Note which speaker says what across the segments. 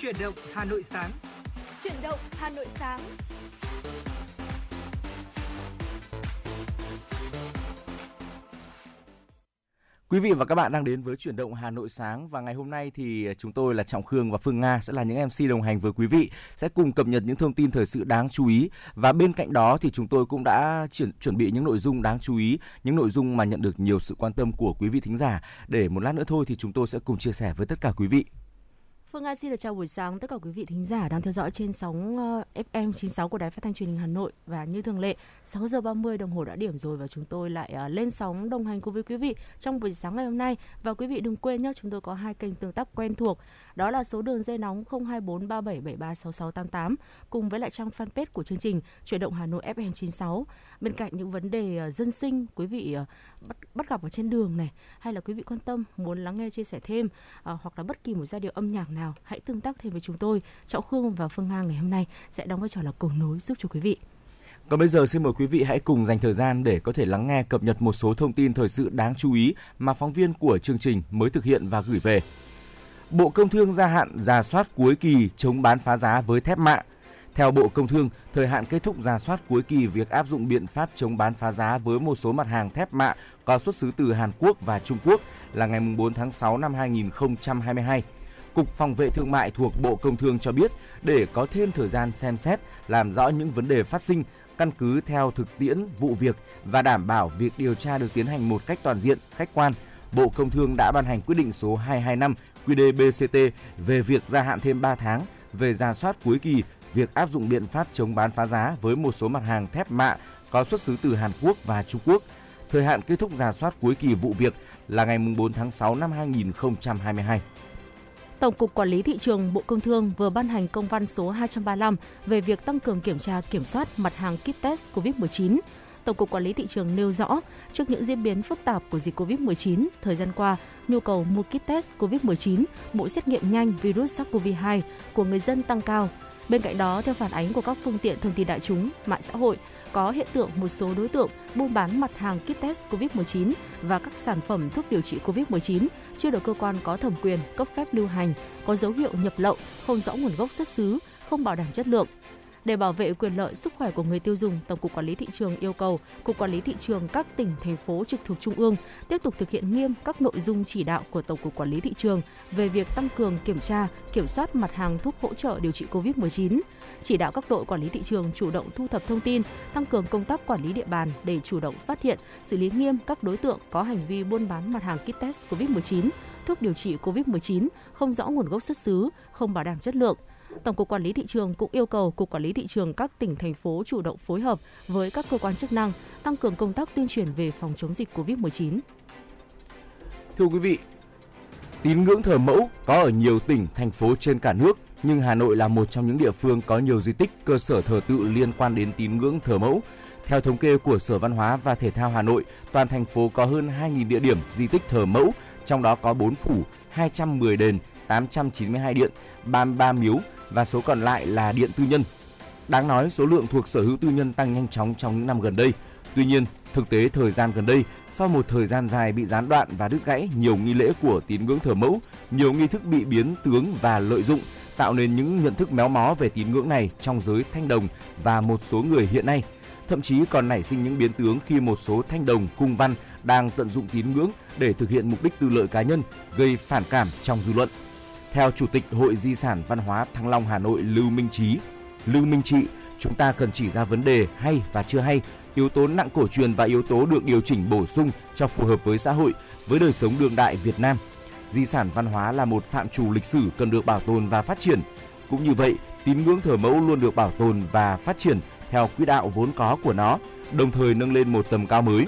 Speaker 1: Chuyển động Hà Nội sáng.
Speaker 2: Chuyển động Hà Nội sáng.
Speaker 3: Quý vị và các bạn đang đến với chuyển động Hà Nội sáng và ngày hôm nay thì chúng tôi là Trọng Khương và Phương Nga sẽ là những MC đồng hành với quý vị sẽ cùng cập nhật những thông tin thời sự đáng chú ý và bên cạnh đó thì chúng tôi cũng đã chuẩn chuẩn bị những nội dung đáng chú ý, những nội dung mà nhận được nhiều sự quan tâm của quý vị thính giả để một lát nữa thôi thì chúng tôi sẽ cùng chia sẻ với tất cả quý vị.
Speaker 2: Phương Nga xin được chào buổi sáng tất cả quý vị thính giả đang theo dõi trên sóng ờ, FM 96 của Đài Phát thanh Truyền hình Hà Nội. Và như thường lệ 6 giờ 30 đồng hồ đã điểm rồi và chúng tôi lại ờ, lên sóng đồng hành cùng với quý vị trong buổi sáng ngày hôm nay. Và quý vị đừng quên nhé chúng tôi có hai kênh tương tác quen thuộc đó là số đường dây nóng 02437736688 cùng với lại trang fanpage của chương trình Chuyển động Hà Nội FM 96 bên cạnh những vấn đề ờ, dân sinh quý vị bắt, bắt gặp ở trên đường này hay là quý vị quan tâm muốn lắng nghe chia sẻ thêm hoặc là bất kỳ một giai điệu âm nhạc nào nào hãy tương tác thêm với chúng tôi Trọng Khương và Phương Nga ngày hôm nay sẽ đóng vai trò là cầu nối giúp cho quý vị
Speaker 3: còn bây giờ xin mời quý vị hãy cùng dành thời gian để có thể lắng nghe cập nhật một số thông tin thời sự đáng chú ý mà phóng viên của chương trình mới thực hiện và gửi về. Bộ Công Thương gia hạn giả soát cuối kỳ chống bán phá giá với thép mạ. Theo Bộ Công Thương, thời hạn kết thúc giả soát cuối kỳ việc áp dụng biện pháp chống bán phá giá với một số mặt hàng thép mạ có xuất xứ từ Hàn Quốc và Trung Quốc là ngày 4 tháng 6 năm 2022. Cục Phòng vệ Thương mại thuộc Bộ Công Thương cho biết để có thêm thời gian xem xét, làm rõ những vấn đề phát sinh, căn cứ theo thực tiễn vụ việc và đảm bảo việc điều tra được tiến hành một cách toàn diện, khách quan, Bộ Công Thương đã ban hành quyết định số 225 QĐ-BCT về việc gia hạn thêm 3 tháng về ra soát cuối kỳ việc áp dụng biện pháp chống bán phá giá với một số mặt hàng thép mạ có xuất xứ từ Hàn Quốc và Trung Quốc. Thời hạn kết thúc ra soát cuối kỳ vụ việc là ngày 4 tháng 6 năm 2022.
Speaker 2: Tổng cục Quản lý thị trường Bộ Công Thương vừa ban hành công văn số 235 về việc tăng cường kiểm tra kiểm soát mặt hàng kit test COVID-19. Tổng cục Quản lý thị trường nêu rõ, trước những diễn biến phức tạp của dịch COVID-19, thời gian qua, nhu cầu mua kit test COVID-19, bộ xét nghiệm nhanh virus SARS-CoV-2 của người dân tăng cao. Bên cạnh đó, theo phản ánh của các phương tiện thông tin đại chúng, mạng xã hội, có hiện tượng một số đối tượng buôn bán mặt hàng kit test COVID-19 và các sản phẩm thuốc điều trị COVID-19 chưa được cơ quan có thẩm quyền cấp phép lưu hành, có dấu hiệu nhập lậu, không rõ nguồn gốc xuất xứ, không bảo đảm chất lượng. Để bảo vệ quyền lợi sức khỏe của người tiêu dùng, Tổng cục Quản lý thị trường yêu cầu Cục Quản lý thị trường các tỉnh thành phố trực thuộc trung ương tiếp tục thực hiện nghiêm các nội dung chỉ đạo của Tổng cục Quản lý thị trường về việc tăng cường kiểm tra, kiểm soát mặt hàng thuốc hỗ trợ điều trị COVID-19, chỉ đạo các đội quản lý thị trường chủ động thu thập thông tin, tăng cường công tác quản lý địa bàn để chủ động phát hiện, xử lý nghiêm các đối tượng có hành vi buôn bán mặt hàng kit test COVID-19, thuốc điều trị COVID-19 không rõ nguồn gốc xuất xứ, không bảo đảm chất lượng. Tổng cục Quản lý thị trường cũng yêu cầu Cục Quản lý thị trường các tỉnh thành phố chủ động phối hợp với các cơ quan chức năng tăng cường công tác tuyên truyền về phòng chống dịch COVID-19.
Speaker 3: Thưa quý vị, tín ngưỡng thờ mẫu có ở nhiều tỉnh thành phố trên cả nước nhưng Hà Nội là một trong những địa phương có nhiều di tích, cơ sở thờ tự liên quan đến tín ngưỡng thờ mẫu. Theo thống kê của Sở Văn hóa và Thể thao Hà Nội, toàn thành phố có hơn 2.000 địa điểm di tích thờ mẫu, trong đó có 4 phủ, 210 đền, 892 điện, 33 miếu và số còn lại là điện tư nhân. Đáng nói, số lượng thuộc sở hữu tư nhân tăng nhanh chóng trong những năm gần đây. Tuy nhiên, thực tế thời gian gần đây, sau một thời gian dài bị gián đoạn và đứt gãy nhiều nghi lễ của tín ngưỡng thờ mẫu, nhiều nghi thức bị biến tướng và lợi dụng tạo nên những nhận thức méo mó về tín ngưỡng này trong giới thanh đồng và một số người hiện nay. Thậm chí còn nảy sinh những biến tướng khi một số thanh đồng cung văn đang tận dụng tín ngưỡng để thực hiện mục đích tư lợi cá nhân, gây phản cảm trong dư luận. Theo Chủ tịch Hội Di sản Văn hóa Thăng Long Hà Nội Lưu Minh Trí, Lưu Minh Trị, chúng ta cần chỉ ra vấn đề hay và chưa hay, yếu tố nặng cổ truyền và yếu tố được điều chỉnh bổ sung cho phù hợp với xã hội, với đời sống đương đại Việt Nam – di sản văn hóa là một phạm trù lịch sử cần được bảo tồn và phát triển. Cũng như vậy, tín ngưỡng thờ mẫu luôn được bảo tồn và phát triển theo quỹ đạo vốn có của nó, đồng thời nâng lên một tầm cao mới.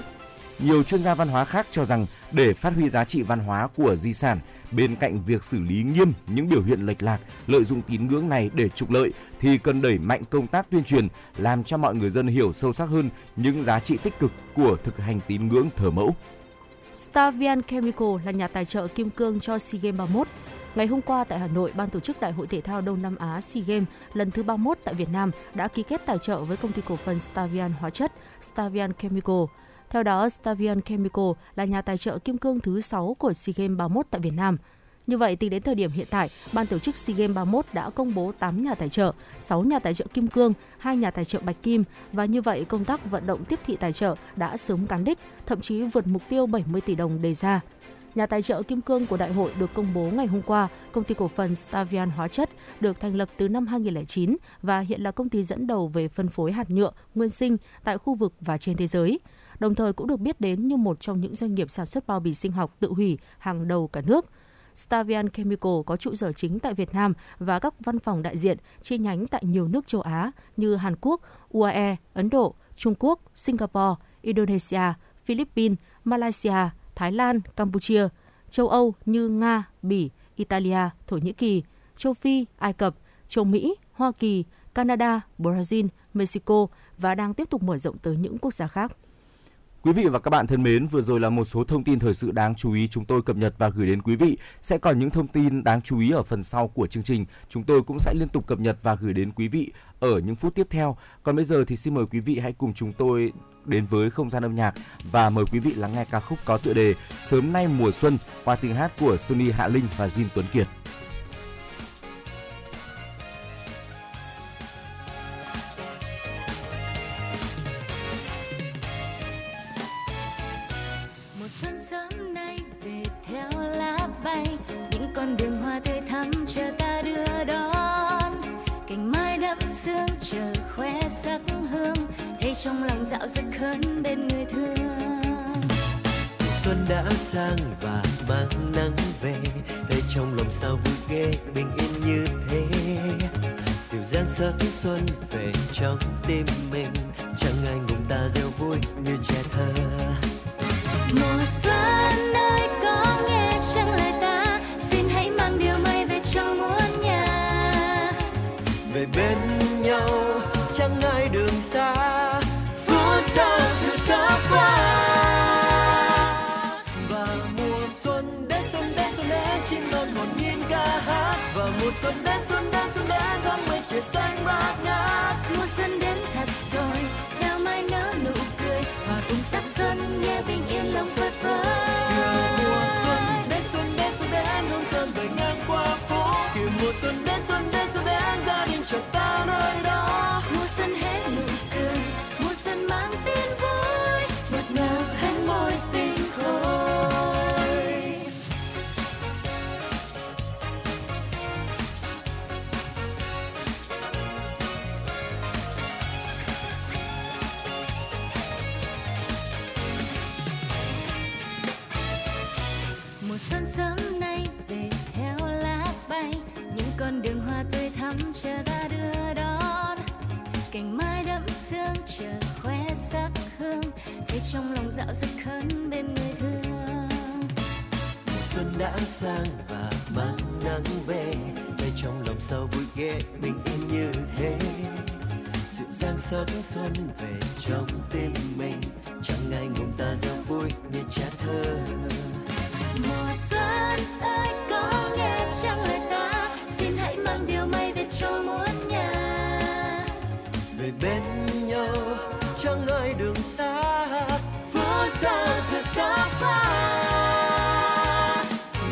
Speaker 3: Nhiều chuyên gia văn hóa khác cho rằng để phát huy giá trị văn hóa của di sản, bên cạnh việc xử lý nghiêm những biểu hiện lệch lạc, lợi dụng tín ngưỡng này để trục lợi thì cần đẩy mạnh công tác tuyên truyền, làm cho mọi người dân hiểu sâu sắc hơn những giá trị tích cực của thực hành tín ngưỡng thờ mẫu.
Speaker 2: Stavian Chemical là nhà tài trợ kim cương cho SEA Games 31. Ngày hôm qua tại Hà Nội, Ban tổ chức Đại hội Thể thao Đông Nam Á SEA Games lần thứ 31 tại Việt Nam đã ký kết tài trợ với công ty cổ phần Stavian Hóa chất Stavian Chemical. Theo đó, Stavian Chemical là nhà tài trợ kim cương thứ 6 của SEA Games 31 tại Việt Nam. Như vậy, tính đến thời điểm hiện tại, ban tổ chức SEA Games 31 đã công bố 8 nhà tài trợ, 6 nhà tài trợ kim cương, 2 nhà tài trợ bạch kim và như vậy công tác vận động tiếp thị tài trợ đã sớm cán đích, thậm chí vượt mục tiêu 70 tỷ đồng đề ra. Nhà tài trợ kim cương của đại hội được công bố ngày hôm qua, công ty cổ phần Stavian Hóa chất được thành lập từ năm 2009 và hiện là công ty dẫn đầu về phân phối hạt nhựa nguyên sinh tại khu vực và trên thế giới. Đồng thời cũng được biết đến như một trong những doanh nghiệp sản xuất bao bì sinh học tự hủy hàng đầu cả nước. Stavian Chemical có trụ sở chính tại Việt Nam và các văn phòng đại diện chi nhánh tại nhiều nước châu Á như Hàn Quốc, UAE, Ấn Độ, Trung Quốc, Singapore, Indonesia, Philippines, Malaysia, Thái Lan, Campuchia, châu Âu như Nga, Bỉ, Italia, Thổ Nhĩ Kỳ, châu Phi, Ai Cập, châu Mỹ, Hoa Kỳ, Canada, Brazil, Mexico và đang tiếp tục mở rộng tới những quốc gia khác.
Speaker 3: Quý vị và các bạn thân mến, vừa rồi là một số thông tin thời sự đáng chú ý chúng tôi cập nhật và gửi đến quý vị. Sẽ còn những thông tin đáng chú ý ở phần sau của chương trình. Chúng tôi cũng sẽ liên tục cập nhật và gửi đến quý vị ở những phút tiếp theo. Còn bây giờ thì xin mời quý vị hãy cùng chúng tôi đến với không gian âm nhạc và mời quý vị lắng nghe ca khúc có tựa đề Sớm nay mùa xuân qua tiếng hát của Sunny Hạ Linh và Jin Tuấn Kiệt.
Speaker 1: Trong lòng dạo dực hơn bên người thương.
Speaker 4: Xuân đã sang và mang nắng về thấy trong lòng sao vui ghê bình yên như thế. Dịu dàng sắc xuân về trong tim mình chẳng ai ngùng ta reo vui như trẻ thơ.
Speaker 1: Mùa xuân ơi có nghe chẳng lời ta? Xin hãy mang điều may về cho muôn nhà.
Speaker 4: Về bên xanh bát ngát
Speaker 1: mùa xuân đến thật rồi đào mai nở nụ cười, hòa cùng sắc xuân. Hơn bên người thương.
Speaker 4: Xuân đã sang và mang nắng về tay trong lòng sao vui ghê bình yên như thế. Dịu dàng sắc xuân về trong tim mình chẳng ai ngùng ta reo vui như cha thơ.
Speaker 1: Mùa xuân ơi
Speaker 4: phố xa thật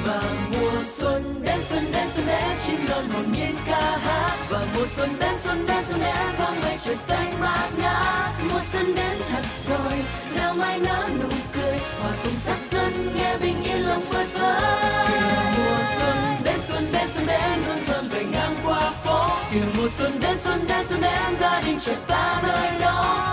Speaker 4: và mùa xuân đến xuân đến xuân đến chim non hồn nhiên ca hát. Và mùa xuân đến xuân đến xuân đến thoáng mây trời xanh bát ngát.
Speaker 1: Mùa xuân đến thật rồi đào mai nở nụ cười. Hòa cùng sắc xuân, nghe bình yên lòng phơi phới.
Speaker 4: Mùa xuân đến xuân đến xuân đến, hương thơm về ngang qua phố. Kìa mùa xuân đến xuân đến xuân đến, gia đình chợt ta nơi đó.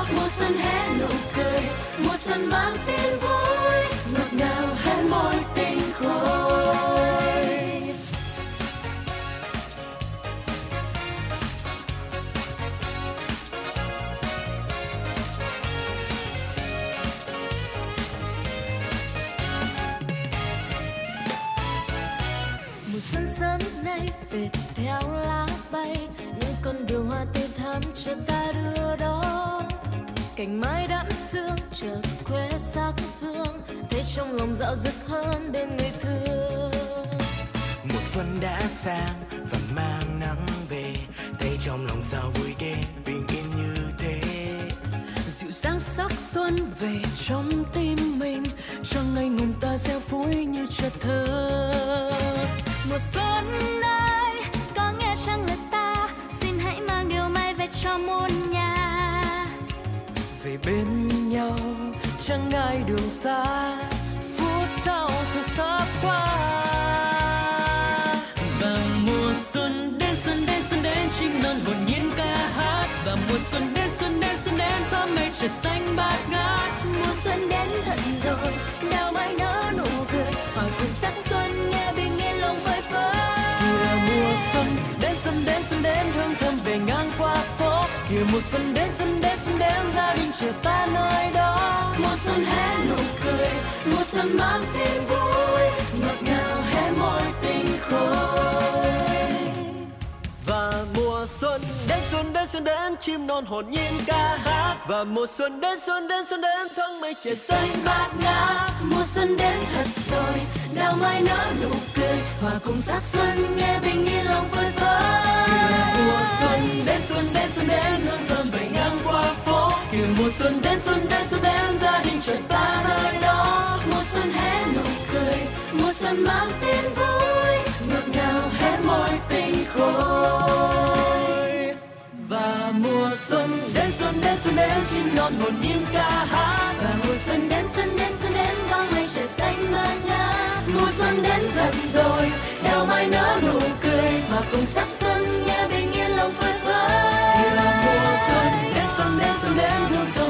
Speaker 1: Cành mai đẫm sương chợt khoe sắc hương thấy trong lòng dạo dực hơn bên người thương.
Speaker 5: Mùa xuân đã sang và mang nắng về thấy trong lòng sao vui ghê bình yên như thế.
Speaker 1: Dịu dàng sắc xuân về trong tim mình cho ngày ngùng ta reo vui như chợt thơ. Mùa xuân ơi có nghe chăng lời ta xin hãy mang điều may về cho muôn
Speaker 4: về bên nhau chẳng ai đường xa phút sau thật xa qua.
Speaker 5: Và mùa xuân đến xuân đến xuân đến chim non hồn nhiên ca hát. Và mùa xuân đến xuân đến xuân đến thơm mây trời xanh bát ngát.
Speaker 1: Mùa xuân đến thật rồi đào mai nở nụ cười. Hòa cùng sắc xuân nghe bình yên lòng phơi phới.
Speaker 4: Kìa mùa xuân đến xuân đến xuân đến hương thơm về ngang qua phố. Kìa mùa xuân đến xuân tiếng gia đình chờ ta nơi đó.
Speaker 1: Mùa xuân hé nụ cười, mùa xuân mang tin vui, ngọt ngào hé môi tình khôi.
Speaker 4: Và mùa xuân đến xuân đến xuân đến, chim non hồn nhiên ca hát. Và mùa xuân đến xuân đến xuân đến tháng mây trời xanh bát ngát
Speaker 1: mùa xuân đến thật rồi, đào mai nở nụ cười, hòa cùng sắc xuân nghe bình yên lòng phơi phới.
Speaker 4: Mùa xuân đến xuân đến xuân đến, hương mùa xuân đến xuân đến xuân đến, gia đình chờ ta nơi đó.
Speaker 1: Mùa xuân hé nụ cười, mùa xuân mang tin vui, ngọt ngào hé môi tình khôi.
Speaker 4: Và mùa xuân đến xuân đến xuân đến, chim non hồn nhiên ca hát.
Speaker 1: Và mùa xuân đến xuân đến xuân đến, có mây trời xanh mơ ngát. Mùa xuân đến thật rồi đào mai nở nụ cười, mà cùng sắc xuân
Speaker 4: xuân đến xuân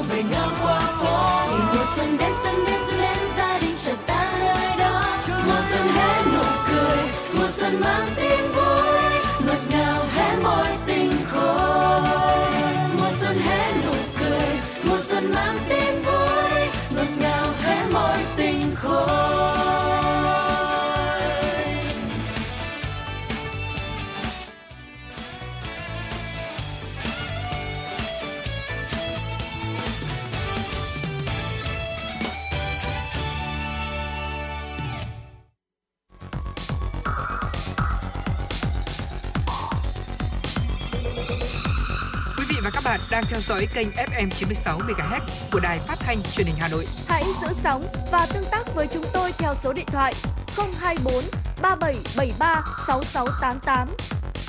Speaker 6: dõi kênh FM 96 MHz của đài phát thanh truyền hình Hà Nội.
Speaker 7: Hãy giữ sóng và tương tác với chúng tôi theo số điện thoại 024 3773 6688.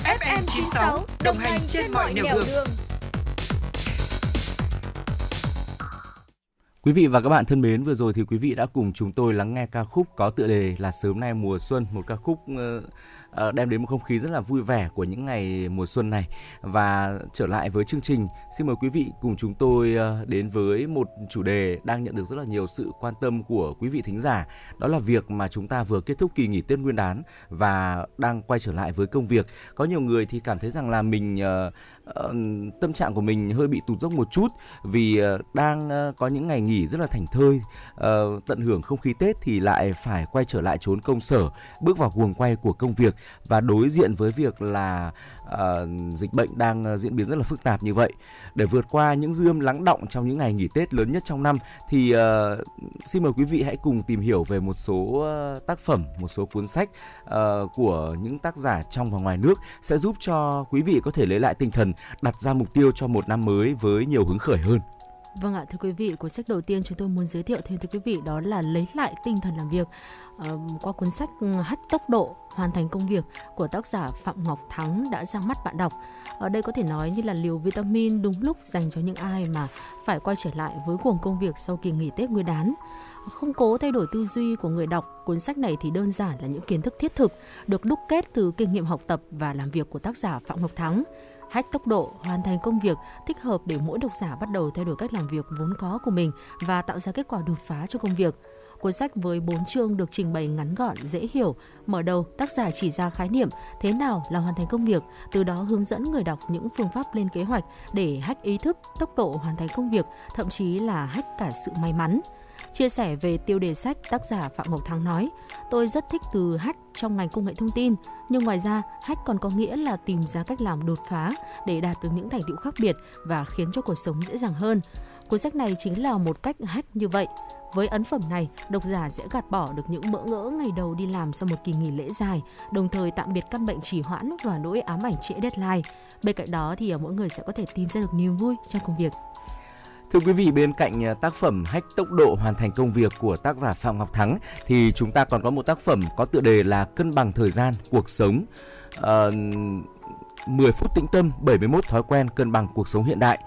Speaker 6: FM 96 đồng hành trên mọi nẻo đường.
Speaker 3: Quý vị và các bạn thân mến, vừa rồi thì quý vị đã cùng chúng tôi lắng nghe ca khúc có tựa đề là Sớm nay mùa xuân, một ca khúc ờ, Ờ, đem đến một không khí rất là vui vẻ của những ngày mùa xuân này. Và trở lại với chương trình, xin mời quý vị cùng chúng tôi ờ, đến với một chủ đề đang nhận được rất là nhiều sự quan tâm của quý vị thính giả. Đó là việc mà chúng ta vừa kết thúc kỳ nghỉ Tết Nguyên đán và đang quay trở lại với công việc. Có nhiều người thì cảm thấy rằng là mình ờ, tâm trạng của mình hơi bị tụt dốc một chút vì đang có những ngày nghỉ rất là thành thơi tận hưởng không khí Tết thì lại phải quay trở lại trốn công sở bước vào guồng quay của công việc và đối diện với việc là uh, dịch bệnh đang ờ, diễn biến rất là phức tạp như vậy để vượt qua những dư âm lắng động trong những ngày nghỉ Tết lớn nhất trong năm thì uh, xin mời quý vị hãy cùng tìm hiểu về một số tác phẩm một số cuốn sách uh, của những tác giả trong và ngoài nước sẽ giúp cho quý vị có thể lấy lại tinh thần đặt ra mục tiêu cho một năm mới với nhiều hứng khởi hơn.
Speaker 2: Vâng ạ, thưa quý vị, cuốn sách đầu tiên chúng tôi muốn giới thiệu thêm tới quý vị đó là lấy lại tinh thần làm việc ờ, qua cuốn sách ừ, Hắt tốc độ hoàn thành công việc của tác giả Phạm Ngọc Thắng đã ra mắt bạn đọc. Ở đây có thể nói như là liều vitamin đúng lúc dành cho những ai mà phải quay trở lại với cuồng công việc sau kỳ nghỉ Tết Nguyên đán. Không cố thay đổi tư duy của người đọc, cuốn sách này thì đơn giản là những kiến thức thiết thực được đúc kết từ kinh nghiệm học tập và làm việc của tác giả Phạm Ngọc Thắng. Hách tốc độ, hoàn thành công việc thích hợp để mỗi độc giả bắt đầu thay đổi cách làm việc vốn có của mình và tạo ra kết quả đột phá cho công việc. Cuốn sách với 4 chương được trình bày ngắn gọn, dễ hiểu. Mở đầu, tác giả chỉ ra khái niệm thế nào là hoàn thành công việc, từ đó hướng dẫn người đọc những phương pháp lên kế hoạch để hack ý thức, tốc độ hoàn thành công việc, thậm chí là hack cả sự may mắn. Chia sẻ về tiêu đề sách, tác giả Phạm Ngọc Thắng nói, tôi rất thích từ hack trong ngành công nghệ thông tin, nhưng ngoài ra hack còn có nghĩa là tìm ra cách làm đột phá để đạt được những thành tựu khác biệt và khiến cho cuộc sống dễ dàng hơn. Cuốn sách này chính là một cách hack như vậy. Với ấn phẩm này, độc giả sẽ gạt bỏ được những bỡ ngỡ ngày đầu đi làm sau một kỳ nghỉ lễ dài, đồng thời tạm biệt căn bệnh trì hoãn và nỗi ám ảnh trễ deadline. Bên cạnh đó thì à, mỗi người sẽ có thể tìm ra được niềm vui trong công việc.
Speaker 3: Thưa quý vị, bên cạnh à, tác phẩm Hách tốc độ hoàn thành công việc của tác giả Phạm Ngọc Thắng thì chúng ta còn có một tác phẩm có tựa đề là Cân bằng thời gian, cuộc sống. Ờ, à, 10 phút tĩnh tâm, 71 thói quen cân bằng cuộc sống hiện đại.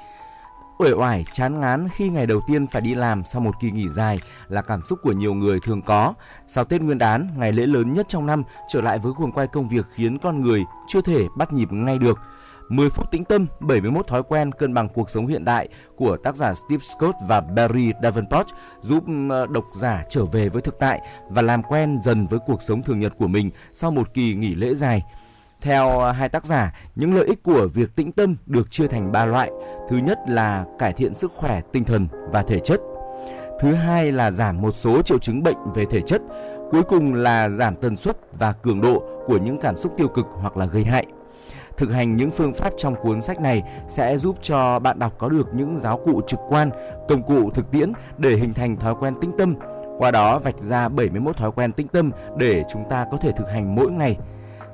Speaker 3: Uể oải, chán ngán khi ngày đầu tiên phải đi làm sau một kỳ nghỉ dài là cảm xúc của nhiều người thường có. Sau Tết Nguyên đán, ngày lễ lớn nhất trong năm, trở lại với cuồng quay công việc khiến con người chưa thể bắt nhịp ngay được. 10 phút tĩnh tâm, 71 thói quen cân bằng cuộc sống hiện đại của tác giả Steve Scott và Barry Davenport giúp ờ, độc giả trở về với thực tại và làm quen dần với cuộc sống thường nhật của mình sau một kỳ nghỉ lễ dài. Theo ờ, hai tác giả, những lợi ích của việc tĩnh tâm được chia thành ba loại. Thứ nhất là cải thiện sức khỏe tinh thần và thể chất. Thứ hai là giảm một số triệu chứng bệnh về thể chất. Cuối cùng là giảm tần suất và cường độ của những cảm xúc tiêu cực hoặc là gây hại. Thực hành những phương pháp trong cuốn sách này sẽ giúp cho bạn đọc có được những giáo cụ trực quan, công cụ thực tiễn để hình thành thói quen tĩnh tâm. Qua đó vạch ra 71 thói quen tĩnh tâm để chúng ta có thể thực hành mỗi ngày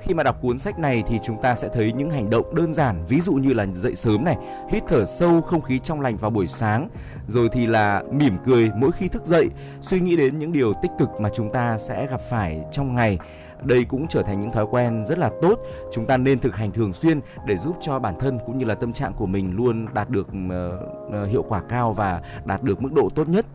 Speaker 3: khi mà đọc cuốn sách này thì chúng ta sẽ thấy những hành động đơn giản ví dụ như là dậy sớm này hít thở sâu không khí trong lành vào buổi sáng rồi thì là mỉm cười mỗi khi thức dậy suy nghĩ đến những điều tích cực mà chúng ta sẽ gặp phải trong ngày đây cũng trở thành những thói quen rất là tốt chúng ta nên thực hành thường xuyên để giúp cho bản thân cũng như là tâm trạng của mình luôn đạt được uh, hiệu quả cao và đạt được mức độ tốt nhất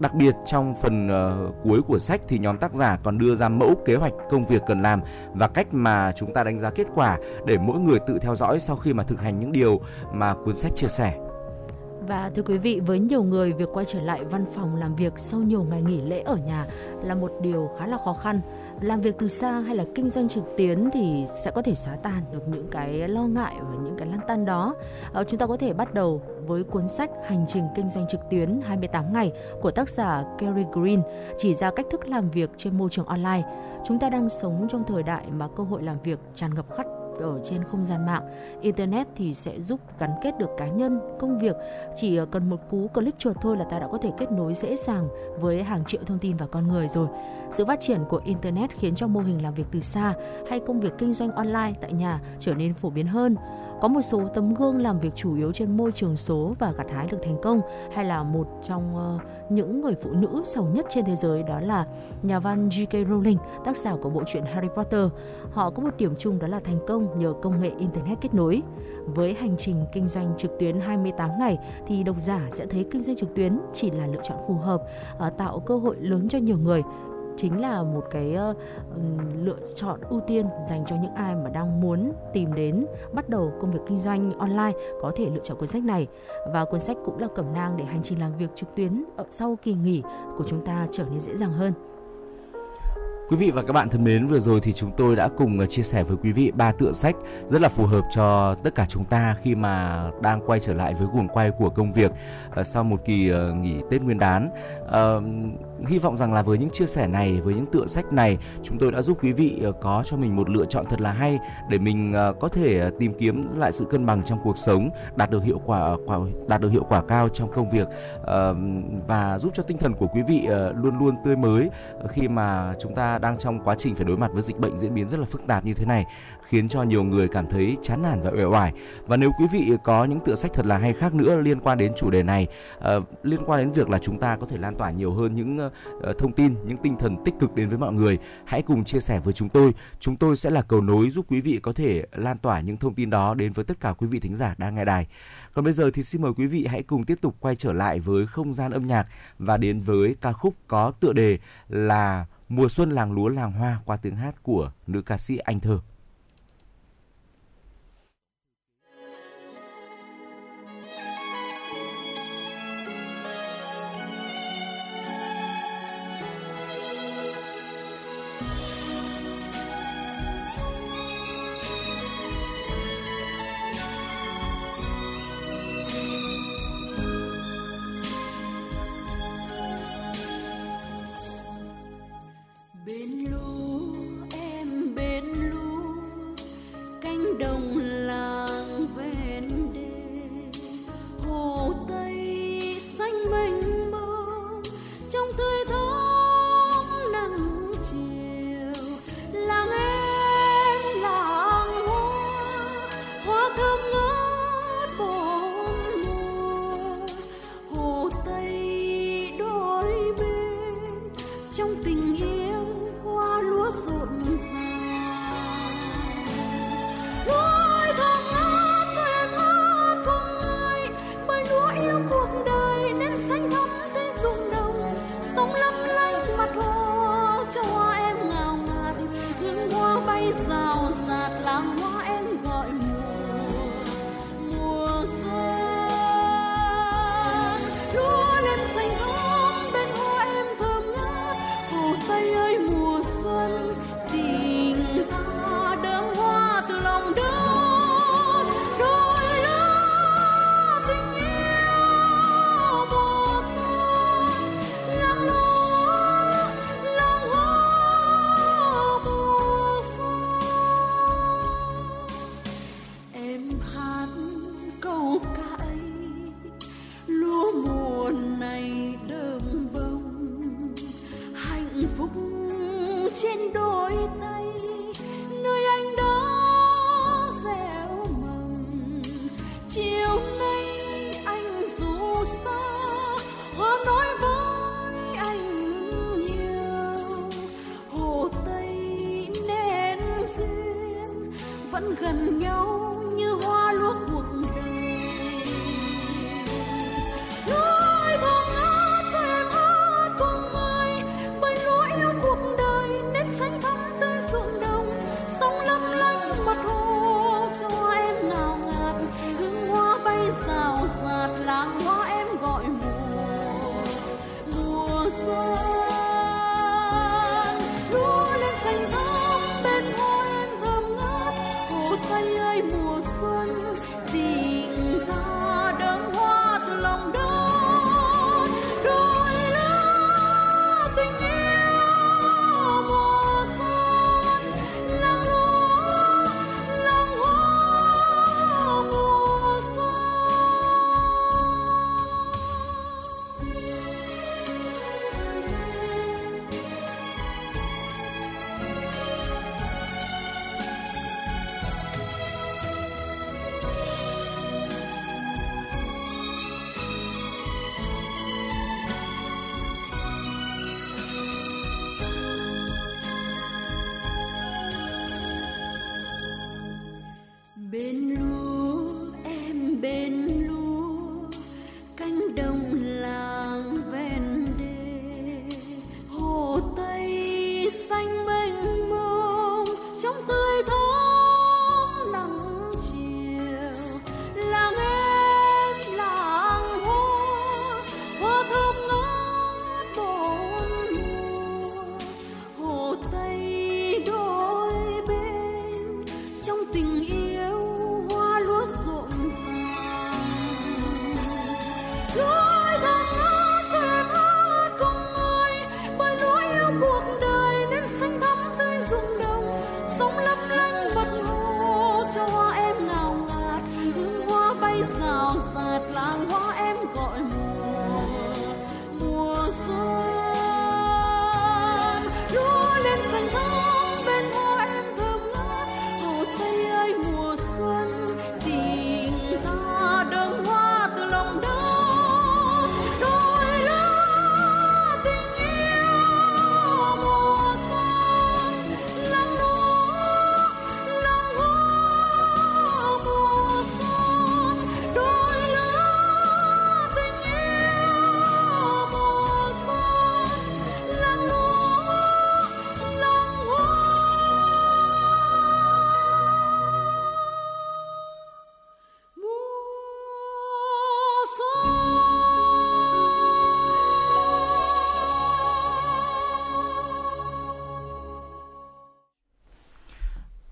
Speaker 3: Đặc biệt trong phần uh, cuối của sách thì nhóm tác giả còn đưa ra mẫu kế hoạch công việc cần làm và cách mà chúng ta đánh giá kết quả để mỗi người tự theo dõi sau khi mà thực hành những điều mà cuốn sách chia sẻ.
Speaker 2: Và thưa quý vị, với nhiều người việc quay trở lại văn phòng làm việc sau nhiều ngày nghỉ lễ ở nhà là một điều khá là khó khăn làm việc từ xa hay là kinh doanh trực tuyến thì sẽ có thể xóa tan được những cái lo ngại và những cái lăn tăn đó. Ờ, chúng ta có thể bắt đầu với cuốn sách Hành trình kinh doanh trực tuyến 28 ngày của tác giả Gary Green chỉ ra cách thức làm việc trên môi trường online. Chúng ta đang sống trong thời đại mà cơ hội làm việc tràn ngập khắp ở trên không gian mạng. Internet thì sẽ giúp gắn kết được cá nhân, công việc. Chỉ ờ, cần một cú click chuột thôi là ta đã có thể kết nối dễ dàng với hàng triệu thông tin và con người rồi. Sự phát triển của Internet khiến cho mô hình làm việc từ xa hay công việc kinh doanh online tại nhà trở nên phổ biến hơn. Có một số tấm gương làm việc chủ yếu trên môi trường số và gặt hái được thành công hay là một trong uh, những người phụ nữ giàu nhất trên thế giới đó là nhà văn J.K. Rowling, tác giả của bộ truyện Harry Potter. Họ có một điểm chung đó là thành công nhờ công nghệ internet kết nối. Với hành trình kinh doanh trực tuyến 28 ngày thì độc giả sẽ thấy kinh doanh trực tuyến chỉ là lựa chọn phù hợp, uh, tạo cơ hội lớn cho nhiều người chính là một cái uh, lựa chọn ưu tiên dành cho những ai mà đang muốn tìm đến bắt đầu công việc kinh doanh online có thể lựa chọn cuốn sách này và cuốn sách cũng là cẩm nang để hành trình làm việc trực tuyến ở sau kỳ nghỉ của chúng ta trở nên dễ dàng hơn.
Speaker 3: Quý vị và các bạn thân mến, vừa rồi thì chúng tôi đã cùng ờ, chia sẻ với quý vị ba tựa sách rất là phù hợp cho tất cả chúng ta khi mà đang quay trở lại với guồng quay của công việc sau một kỳ nghỉ Tết Nguyên đán. Uh, hy vọng rằng là với những chia sẻ này, với những tựa sách này, chúng tôi đã giúp quý vị ờ, có cho mình một lựa chọn thật là hay để mình ờ, có thể ờ, tìm kiếm lại sự cân bằng trong cuộc sống, đạt được hiệu quả đạt được hiệu quả cao trong công việc và giúp cho tinh thần của quý vị luôn luôn tươi mới khi mà chúng ta đang trong quá trình phải đối mặt với dịch bệnh diễn biến rất là phức tạp như thế này khiến cho nhiều người cảm thấy chán nản và uể oải. Và nếu quý vị có những tựa sách thật là hay khác nữa liên quan đến chủ đề này uh, liên quan đến việc là chúng ta có thể lan tỏa nhiều hơn những uh, thông tin những tinh thần tích cực đến với mọi người hãy cùng chia sẻ với chúng tôi. Chúng tôi sẽ là cầu nối giúp quý vị có thể lan tỏa những thông tin đó đến với tất cả quý vị thính giả đang nghe đài. Còn bây giờ thì xin mời quý vị hãy cùng tiếp tục quay trở lại với không gian âm nhạc và đến với ca khúc có tựa đề là Mùa xuân làng lúa làng hoa qua tiếng hát của nữ ca sĩ Anh Thơ.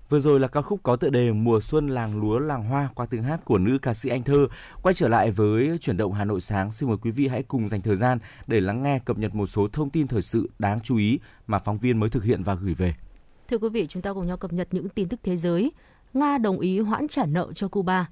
Speaker 3: Vừa rồi là ca khúc có tựa đề Mùa xuân làng lúa làng hoa qua tiếng hát của nữ ca sĩ Anh Thơ. Quay trở lại với chuyển động Hà Nội sáng, xin mời quý vị hãy cùng dành thời gian để lắng nghe cập nhật một số thông tin thời sự đáng chú ý mà phóng viên mới thực hiện và gửi về.
Speaker 2: Thưa quý vị, chúng ta cùng nhau cập nhật những tin tức thế giới. Nga đồng ý hoãn trả nợ cho Cuba.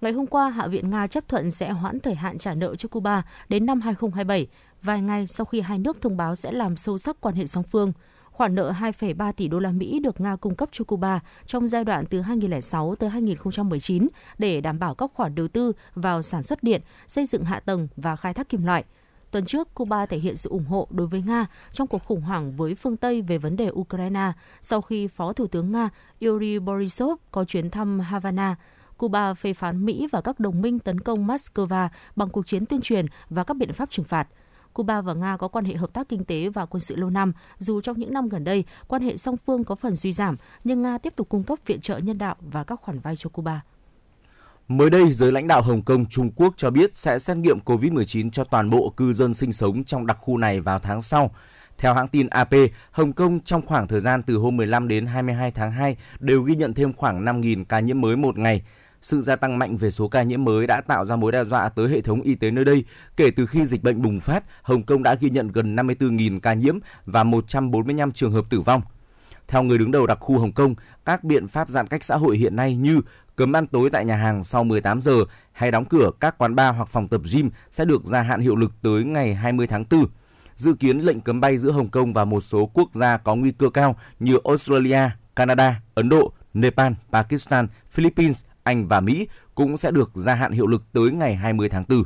Speaker 2: Ngày hôm qua, Hạ viện Nga chấp thuận sẽ hoãn thời hạn trả nợ cho Cuba đến năm 2027, vài ngày sau khi hai nước thông báo sẽ làm sâu sắc quan hệ song phương. Khoản nợ 2,3 tỷ đô la Mỹ được Nga cung cấp cho Cuba trong giai đoạn từ 2006 tới 2019 để đảm bảo các khoản đầu tư vào sản xuất điện, xây dựng hạ tầng và khai thác kim loại. Tuần trước, Cuba thể hiện sự ủng hộ đối với Nga trong cuộc khủng hoảng với phương Tây về vấn đề Ukraine sau khi Phó Thủ tướng Nga Yuri Borisov có chuyến thăm Havana. Cuba phê phán Mỹ và các đồng minh tấn công Moscow bằng cuộc chiến tuyên truyền và các biện pháp trừng phạt. Cuba và Nga có quan hệ hợp tác kinh tế và quân sự lâu năm, dù trong những năm gần đây, quan hệ song phương có phần suy giảm, nhưng Nga tiếp tục cung cấp viện trợ nhân đạo và các khoản vay cho Cuba.
Speaker 3: Mới đây, giới lãnh đạo Hồng Kông Trung Quốc cho biết sẽ xét nghiệm COVID-19 cho toàn bộ cư dân sinh sống trong đặc khu này vào tháng sau. Theo hãng tin AP, Hồng Kông trong khoảng thời gian từ hôm 15 đến 22 tháng 2 đều ghi nhận thêm khoảng 5.000 ca nhiễm mới một ngày. Sự gia tăng mạnh về số ca nhiễm mới đã tạo ra mối đe dọa tới hệ thống y tế nơi đây. Kể từ khi dịch bệnh bùng phát, Hồng Kông đã ghi nhận gần 54.000 ca nhiễm và 145 trường hợp tử vong. Theo người đứng đầu đặc khu Hồng Kông, các biện pháp giãn cách xã hội hiện nay như cấm ăn tối tại nhà hàng sau 18 giờ hay đóng cửa các quán bar hoặc phòng tập gym sẽ được gia hạn hiệu lực tới ngày 20 tháng 4. Dự kiến lệnh cấm bay giữa Hồng Kông và một số quốc gia có nguy cơ cao như Australia, Canada, Ấn Độ, Nepal, Pakistan, Philippines, anh và Mỹ cũng sẽ được gia hạn hiệu lực tới ngày 20 tháng 4.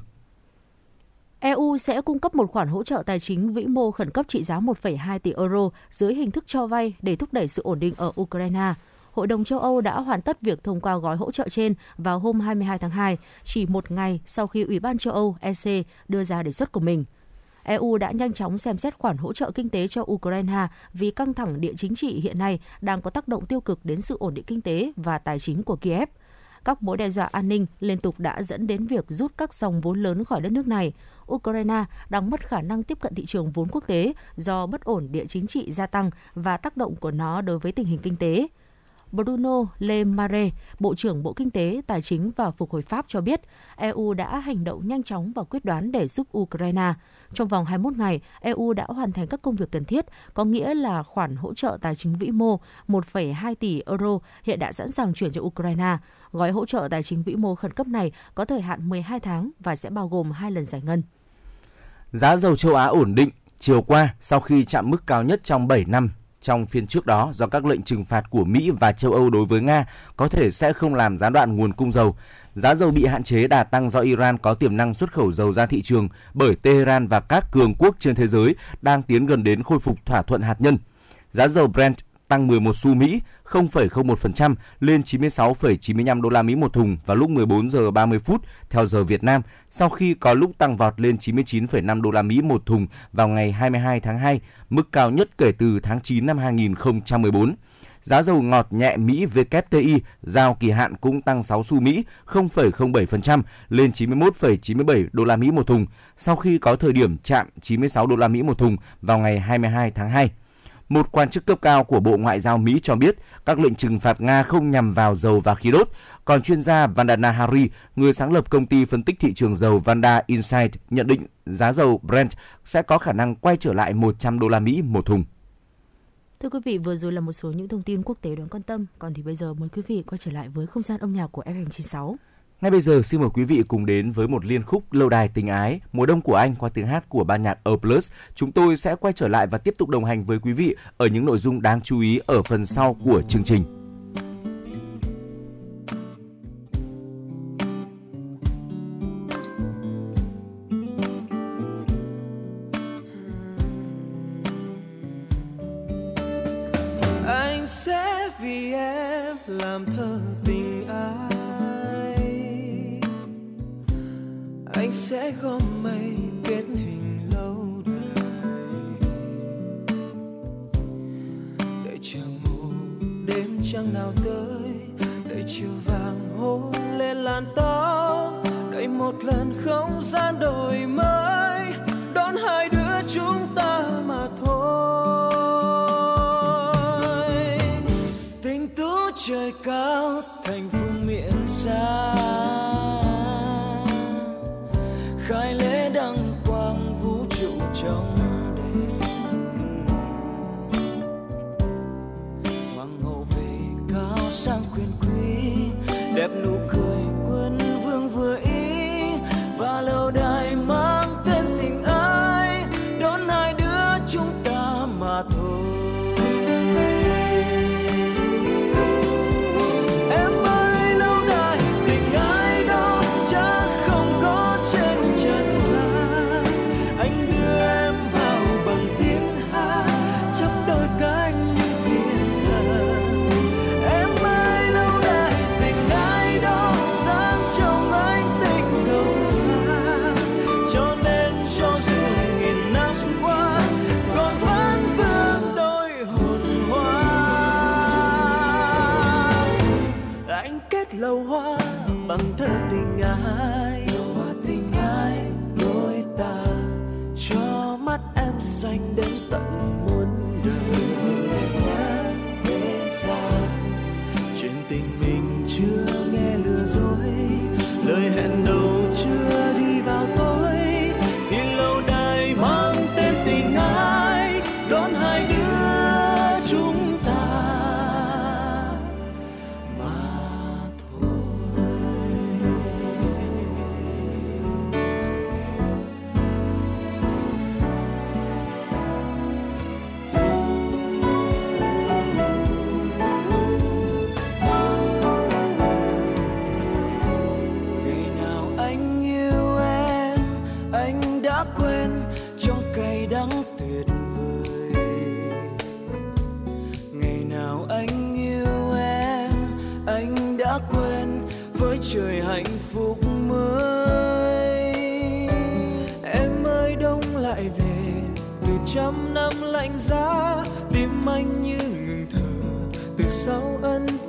Speaker 2: EU sẽ cung cấp một khoản hỗ trợ tài chính vĩ mô khẩn cấp trị giá 1,2 tỷ euro dưới hình thức cho vay để thúc đẩy sự ổn định ở Ukraine. Hội đồng châu Âu đã hoàn tất việc thông qua gói hỗ trợ trên vào hôm 22 tháng 2, chỉ một ngày sau khi Ủy ban châu Âu EC đưa ra đề xuất của mình. EU đã nhanh chóng xem xét khoản hỗ trợ kinh tế cho Ukraine vì căng thẳng địa chính trị hiện nay đang có tác động tiêu cực đến sự ổn định kinh tế và tài chính của Kiev. Các mối đe dọa an ninh liên tục đã dẫn đến việc rút các dòng vốn lớn khỏi đất nước này. Ukraine đang mất khả năng tiếp cận thị trường vốn quốc tế do bất ổn địa chính trị gia tăng và tác động của nó đối với tình hình kinh tế. Bruno Le Maire, Bộ trưởng Bộ Kinh tế, Tài chính và Phục hồi Pháp cho biết EU đã hành động nhanh chóng và quyết đoán để giúp Ukraine. Trong vòng 21 ngày, EU đã hoàn thành các công việc cần thiết, có nghĩa là khoản hỗ trợ tài chính vĩ mô 1,2 tỷ euro hiện đã sẵn sàng chuyển cho Ukraine. Gói hỗ trợ tài chính vĩ mô khẩn cấp này có thời hạn 12 tháng và sẽ bao gồm hai lần giải ngân.
Speaker 3: Giá dầu châu Á ổn định chiều qua sau khi chạm mức cao nhất trong 7 năm trong phiên trước đó do các lệnh trừng phạt của Mỹ và châu Âu đối với Nga có thể sẽ không làm gián đoạn nguồn cung dầu. Giá dầu bị hạn chế đà tăng do Iran có tiềm năng xuất khẩu dầu ra thị trường bởi Tehran và các cường quốc trên thế giới đang tiến gần đến khôi phục thỏa thuận hạt nhân. Giá dầu Brent tăng 11 xu Mỹ, 0,01% lên 96,95 đô la Mỹ một thùng vào lúc 14 giờ 30 phút theo giờ Việt Nam, sau khi có lúc tăng vọt lên 99,5 đô la Mỹ một thùng vào ngày 22 tháng 2, mức cao nhất kể từ tháng 9 năm 2014. Giá dầu ngọt nhẹ Mỹ WTI giao kỳ hạn cũng tăng 6 xu Mỹ, 0,07% lên 91,97 đô la Mỹ một thùng, sau khi có thời điểm chạm 96 đô la Mỹ một thùng vào ngày 22 tháng 2. Một quan chức cấp cao của Bộ Ngoại giao Mỹ cho biết các lệnh trừng phạt Nga không nhằm vào dầu và khí đốt. Còn chuyên gia Vandana Hari, người sáng lập công ty phân tích thị trường dầu Vanda Insight, nhận định giá dầu Brent sẽ có khả năng quay trở lại 100 đô la Mỹ một thùng.
Speaker 2: Thưa quý vị, vừa rồi là một số những thông tin quốc tế đáng quan tâm. Còn thì bây giờ mời quý vị quay trở lại với không gian âm nhạc của FM96.
Speaker 3: Ngay bây giờ, xin mời quý vị cùng đến với một liên khúc lâu đài tình ái, Mùa đông của anh qua tiếng hát của ban nhạc O+. Chúng tôi sẽ quay trở lại và tiếp tục đồng hành với quý vị ở những nội dung đáng chú ý ở phần sau của chương trình.
Speaker 8: anh sẽ vì em làm thơ tình anh sẽ gom mây kết hình lâu đời đợi chờ mù đến trăng nào tới, đợi chiều vàng hôn lên làn tóc đợi một lần không gian đổi mới, đón hai đứa chúng ta mà thôi. Tình tú trời cao, thành phương miện xa. Đẹp nụ cười quân vương vừa ý và lâu đài mang tên tình ai đón hai đứa chúng ta mà thôi.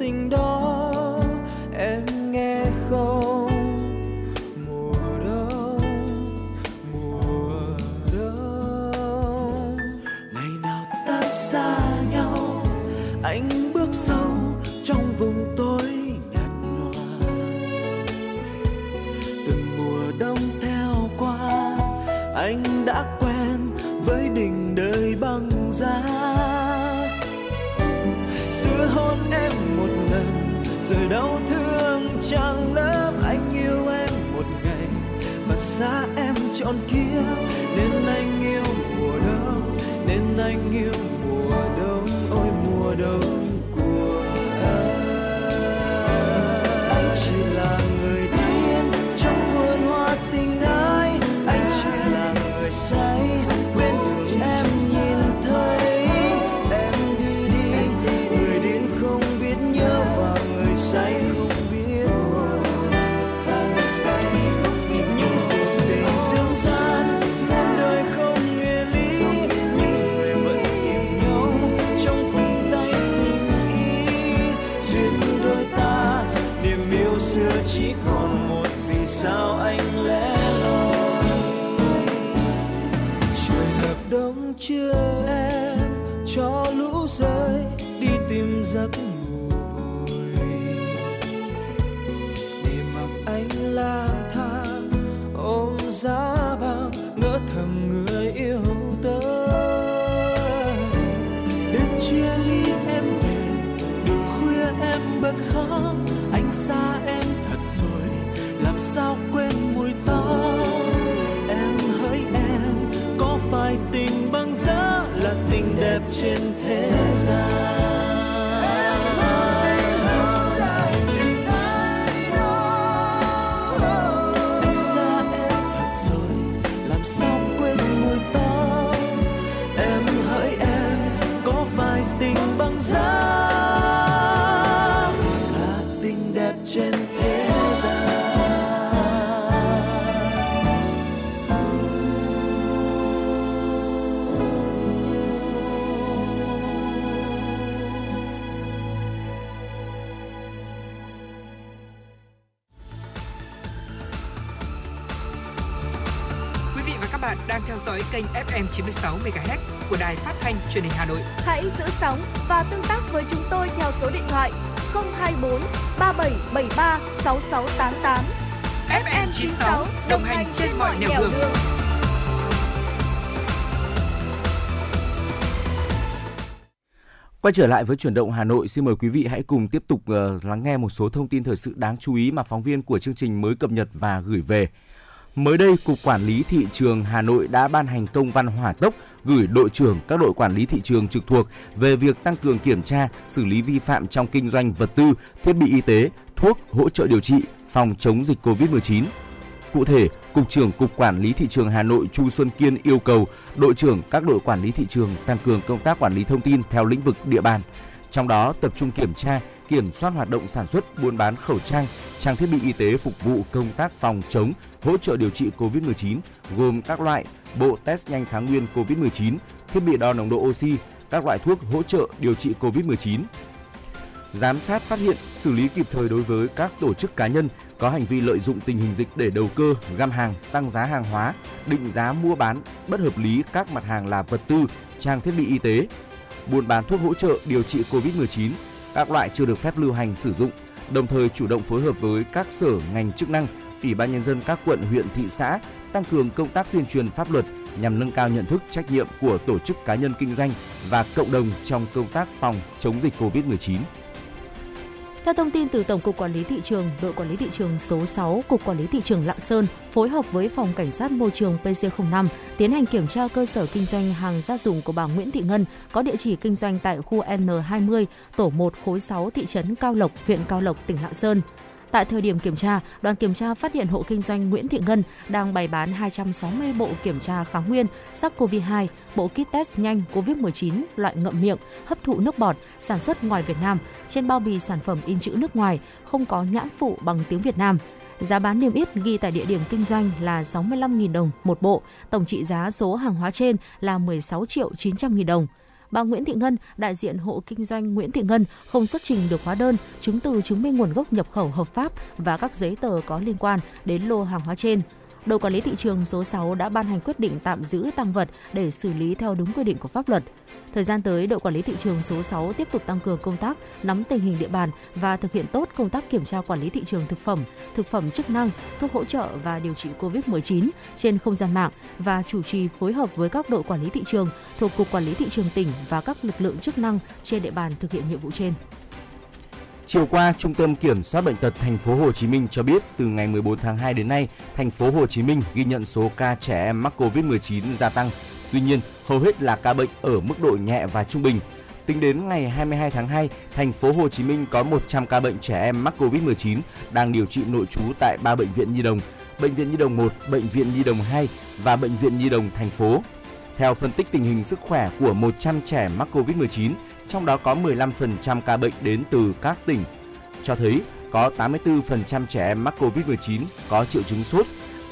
Speaker 8: Ân tình có tình băng giá là tình đẹp trên thế gian.
Speaker 6: FM 96 MHz của đài phát thanh truyền hình Hà Nội.
Speaker 7: Hãy giữ sóng và tương tác với chúng tôi theo số điện thoại 024 3773 6688.
Speaker 6: FM 96 đồng hành trên mọi nẻo đường.
Speaker 3: Quay trở lại với chuyển động Hà Nội, xin mời quý vị hãy cùng tiếp tục ờ, lắng nghe một số thông tin thời sự đáng chú ý mà phóng viên của chương trình mới cập nhật và gửi về. Mới đây, Cục Quản lý Thị trường Hà Nội đã ban hành công văn hỏa tốc gửi đội trưởng các đội quản lý thị trường trực thuộc về việc tăng cường kiểm tra, xử lý vi phạm trong kinh doanh vật tư, thiết bị y tế, thuốc, hỗ trợ điều trị, phòng chống dịch COVID-19. Cụ thể, Cục trưởng Cục Quản lý Thị trường Hà Nội Chu Xuân Kiên yêu cầu đội trưởng các đội quản lý thị trường tăng cường công tác quản lý thông tin theo lĩnh vực địa bàn. Trong đó tập trung kiểm tra, kiểm soát hoạt động sản xuất, buôn bán khẩu trang, trang thiết bị y tế phục vụ công tác phòng chống, hỗ trợ điều trị COVID-19 gồm các loại bộ test nhanh kháng nguyên COVID-19, thiết bị đo nồng độ oxy, các loại thuốc hỗ trợ điều trị COVID-19, giám sát phát hiện, xử lý kịp thời đối với các tổ chức cá nhân có hành vi lợi dụng tình hình dịch để đầu cơ, găm hàng, tăng giá hàng hóa, định giá mua bán bất hợp lý các mặt hàng là vật tư, trang thiết bị y tế, buôn bán thuốc hỗ trợ điều trị COVID-19, các loại chưa được phép lưu hành sử dụng, đồng thời chủ động phối hợp với các sở ngành chức năng, Ủy ban nhân dân các quận, huyện, thị xã tăng cường công tác tuyên truyền pháp luật nhằm nâng cao nhận thức trách nhiệm của tổ chức cá nhân kinh doanh và cộng đồng trong công tác phòng chống dịch COVID-19.
Speaker 2: Theo thông tin từ Tổng cục Quản lý thị trường, đội quản lý thị trường số 6, Cục Quản lý thị trường Lạng Sơn phối hợp với Phòng Cảnh sát môi trường PC05 tiến hành kiểm tra cơ sở kinh doanh hàng gia dụng của bà Nguyễn Thị Ngân có địa chỉ kinh doanh tại khu N20, tổ 1 khối 6 thị trấn Cao Lộc, huyện Cao Lộc, tỉnh Lạng Sơn. Tại thời điểm kiểm tra, đoàn kiểm tra phát hiện hộ kinh doanh Nguyễn Thị Ngân đang bày bán 260 bộ kiểm tra kháng nguyên SARS-CoV-2, bộ kit test nhanh COVID-19 loại ngậm miệng, hấp thụ nước bọt, sản xuất ngoài Việt Nam, trên bao bì sản phẩm in chữ nước ngoài, không có nhãn phụ bằng tiếng Việt Nam. Giá bán niêm yết ghi tại địa điểm kinh doanh là 65.000 đồng một bộ, tổng trị giá số hàng hóa trên là 16 triệu 900 000 đồng bà Nguyễn Thị Ngân, đại diện hộ kinh doanh Nguyễn Thị Ngân không xuất trình được hóa đơn, chứng từ chứng minh nguồn gốc nhập khẩu hợp pháp và các giấy tờ có liên quan đến lô hàng hóa trên đội quản lý thị trường số 6 đã ban hành quyết định tạm giữ tăng vật để xử lý theo đúng quy định của pháp luật. Thời gian tới, đội quản lý thị trường số 6 tiếp tục tăng cường công tác nắm tình hình địa bàn và thực hiện tốt công tác kiểm tra quản lý thị trường thực phẩm, thực phẩm chức năng, thuốc hỗ trợ và điều trị COVID-19 trên không gian mạng và chủ trì phối hợp với các đội quản lý thị trường thuộc Cục Quản lý thị trường tỉnh và các lực lượng chức năng trên địa bàn thực hiện nhiệm vụ trên.
Speaker 3: Chiều qua, Trung tâm Kiểm soát bệnh tật thành phố Hồ Chí Minh cho biết từ ngày 14 tháng 2 đến nay, thành phố Hồ Chí Minh ghi nhận số ca trẻ em mắc Covid-19 gia tăng. Tuy nhiên, hầu hết là ca bệnh ở mức độ nhẹ và trung bình. Tính đến ngày 22 tháng 2, thành phố Hồ Chí Minh có 100 ca bệnh trẻ em mắc Covid-19 đang điều trị nội trú tại 3 bệnh viện nhi đồng, Bệnh viện Nhi đồng 1, Bệnh viện Nhi đồng 2 và Bệnh viện Nhi đồng thành phố. Theo phân tích tình hình sức khỏe của 100 trẻ mắc Covid-19, trong đó có 15% ca bệnh đến từ các tỉnh, cho thấy có 84% trẻ em mắc COVID-19 có triệu chứng sốt,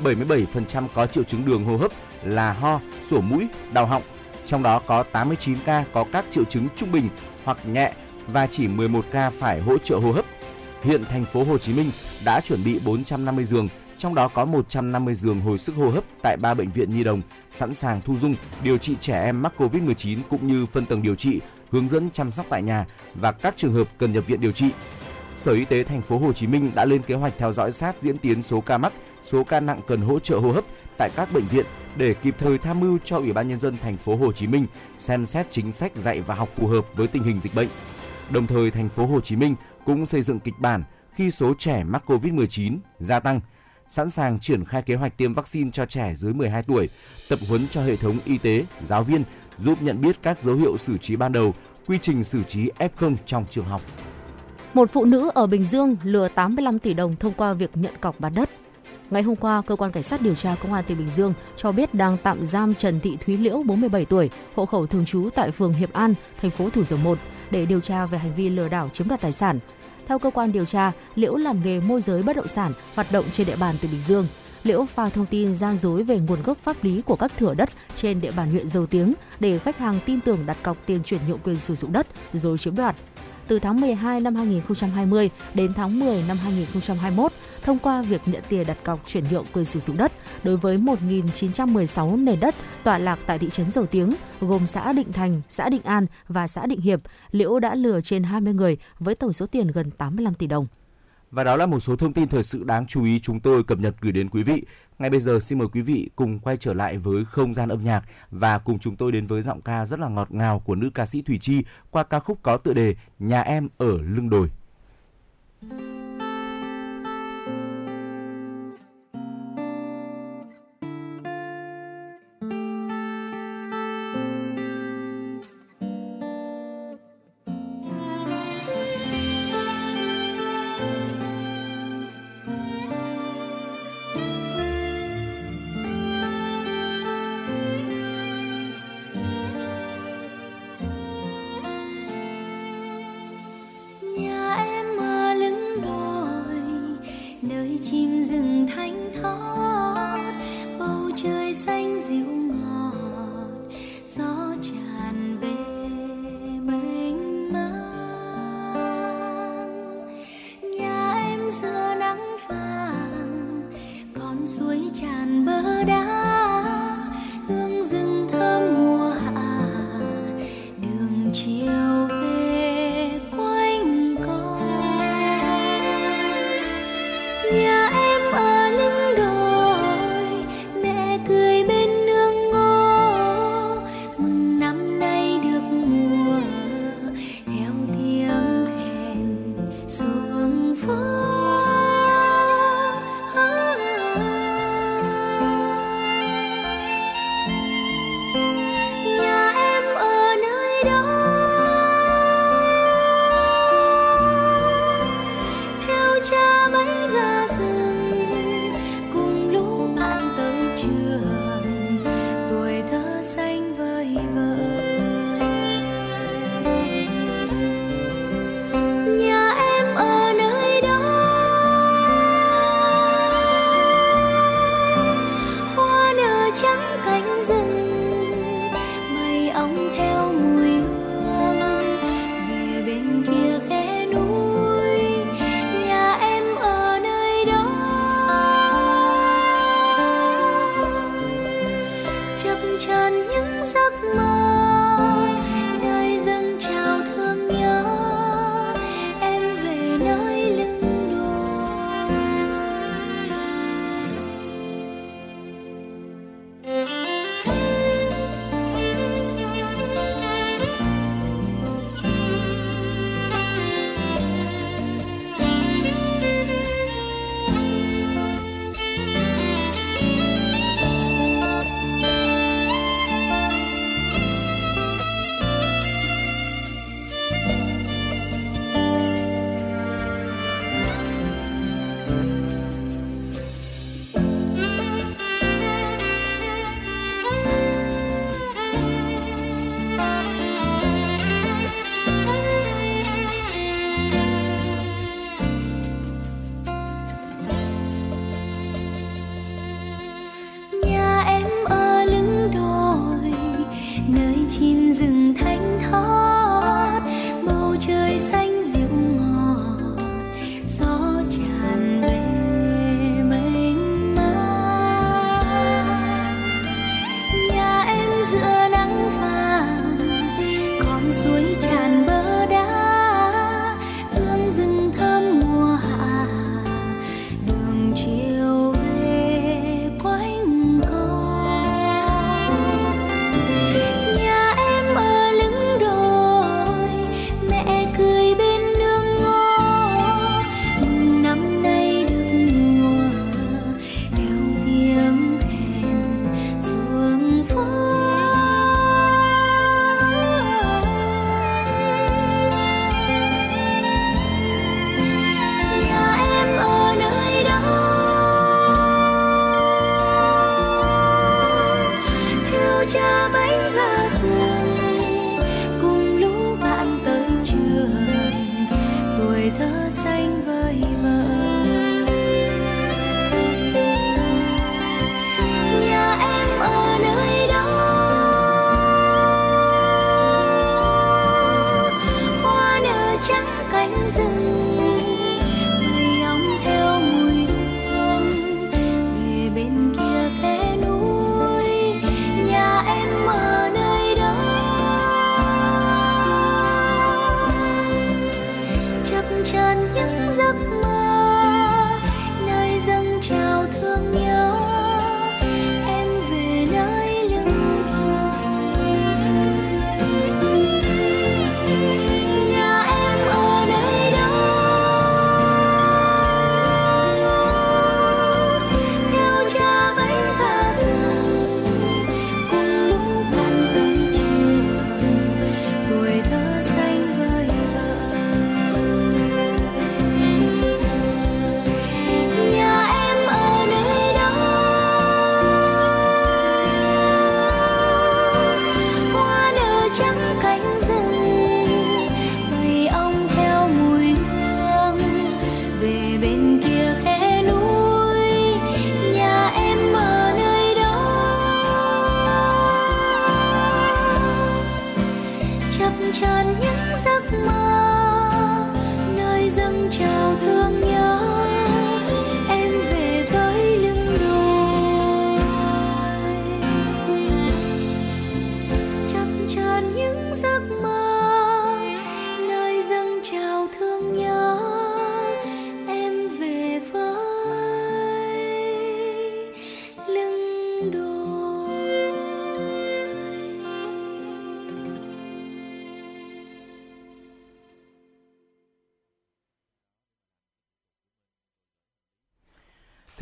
Speaker 3: 77% có triệu chứng đường hô hấp là ho, sổ mũi, đau họng. Trong đó có 89 ca có các triệu chứng trung bình hoặc nhẹ và chỉ 11 ca phải hỗ trợ hô hấp. Hiện thành phố Hồ Chí Minh đã chuẩn bị 450 giường, trong đó có 150 giường hồi sức hô hấp tại 3 bệnh viện nhi đồng, sẵn sàng thu dung điều trị trẻ em mắc COVID-19 cũng như phân tầng điều trị hướng dẫn chăm sóc tại nhà và các trường hợp cần nhập viện điều trị. Sở Y tế thành phố Hồ Chí Minh đã lên kế hoạch theo dõi sát diễn tiến số ca mắc, số ca nặng cần hỗ trợ hô hấp tại các bệnh viện để kịp thời tham mưu cho Ủy ban nhân dân thành phố Hồ Chí Minh xem xét chính sách dạy và học phù hợp với tình hình dịch bệnh. Đồng thời thành phố Hồ Chí Minh cũng xây dựng kịch bản khi số trẻ mắc Covid-19 gia tăng, sẵn sàng triển khai kế hoạch tiêm vaccine cho trẻ dưới 12 tuổi, tập huấn cho hệ thống y tế, giáo viên giúp nhận biết các dấu hiệu xử trí ban đầu, quy trình xử trí F0 trong trường học.
Speaker 2: Một phụ nữ ở Bình Dương lừa 85 tỷ đồng thông qua việc nhận cọc bán đất. Ngày hôm qua, cơ quan cảnh sát điều tra công an tỉnh Bình Dương cho biết đang tạm giam Trần Thị Thúy Liễu 47 tuổi, hộ khẩu thường trú tại phường Hiệp An, thành phố Thủ Dầu Một để điều tra về hành vi lừa đảo chiếm đoạt tài sản. Theo cơ quan điều tra, Liễu làm nghề môi giới bất động sản, hoạt động trên địa bàn tỉnh Bình Dương. Liễu pha thông tin gian dối về nguồn gốc pháp lý của các thửa đất trên địa bàn huyện Dầu Tiếng để khách hàng tin tưởng đặt cọc tiền chuyển nhượng quyền sử dụng đất rồi chiếm đoạt. Từ tháng 12 năm 2020 đến tháng 10 năm 2021, thông qua việc nhận tiền đặt cọc chuyển nhượng quyền sử dụng đất đối với 1.916 nền đất tọa lạc tại thị trấn Dầu Tiếng, gồm xã Định Thành, xã Định An và xã Định Hiệp, Liễu đã lừa trên 20 người với tổng số tiền gần 85 tỷ đồng.
Speaker 3: Và đó là một số thông tin thời sự đáng chú ý chúng tôi cập nhật gửi đến quý vị. Ngay bây giờ xin mời quý vị cùng quay trở lại với không gian âm nhạc và cùng chúng tôi đến với giọng ca rất là ngọt ngào của nữ ca sĩ Thủy Chi qua ca khúc có tựa đề Nhà em ở lưng đồi.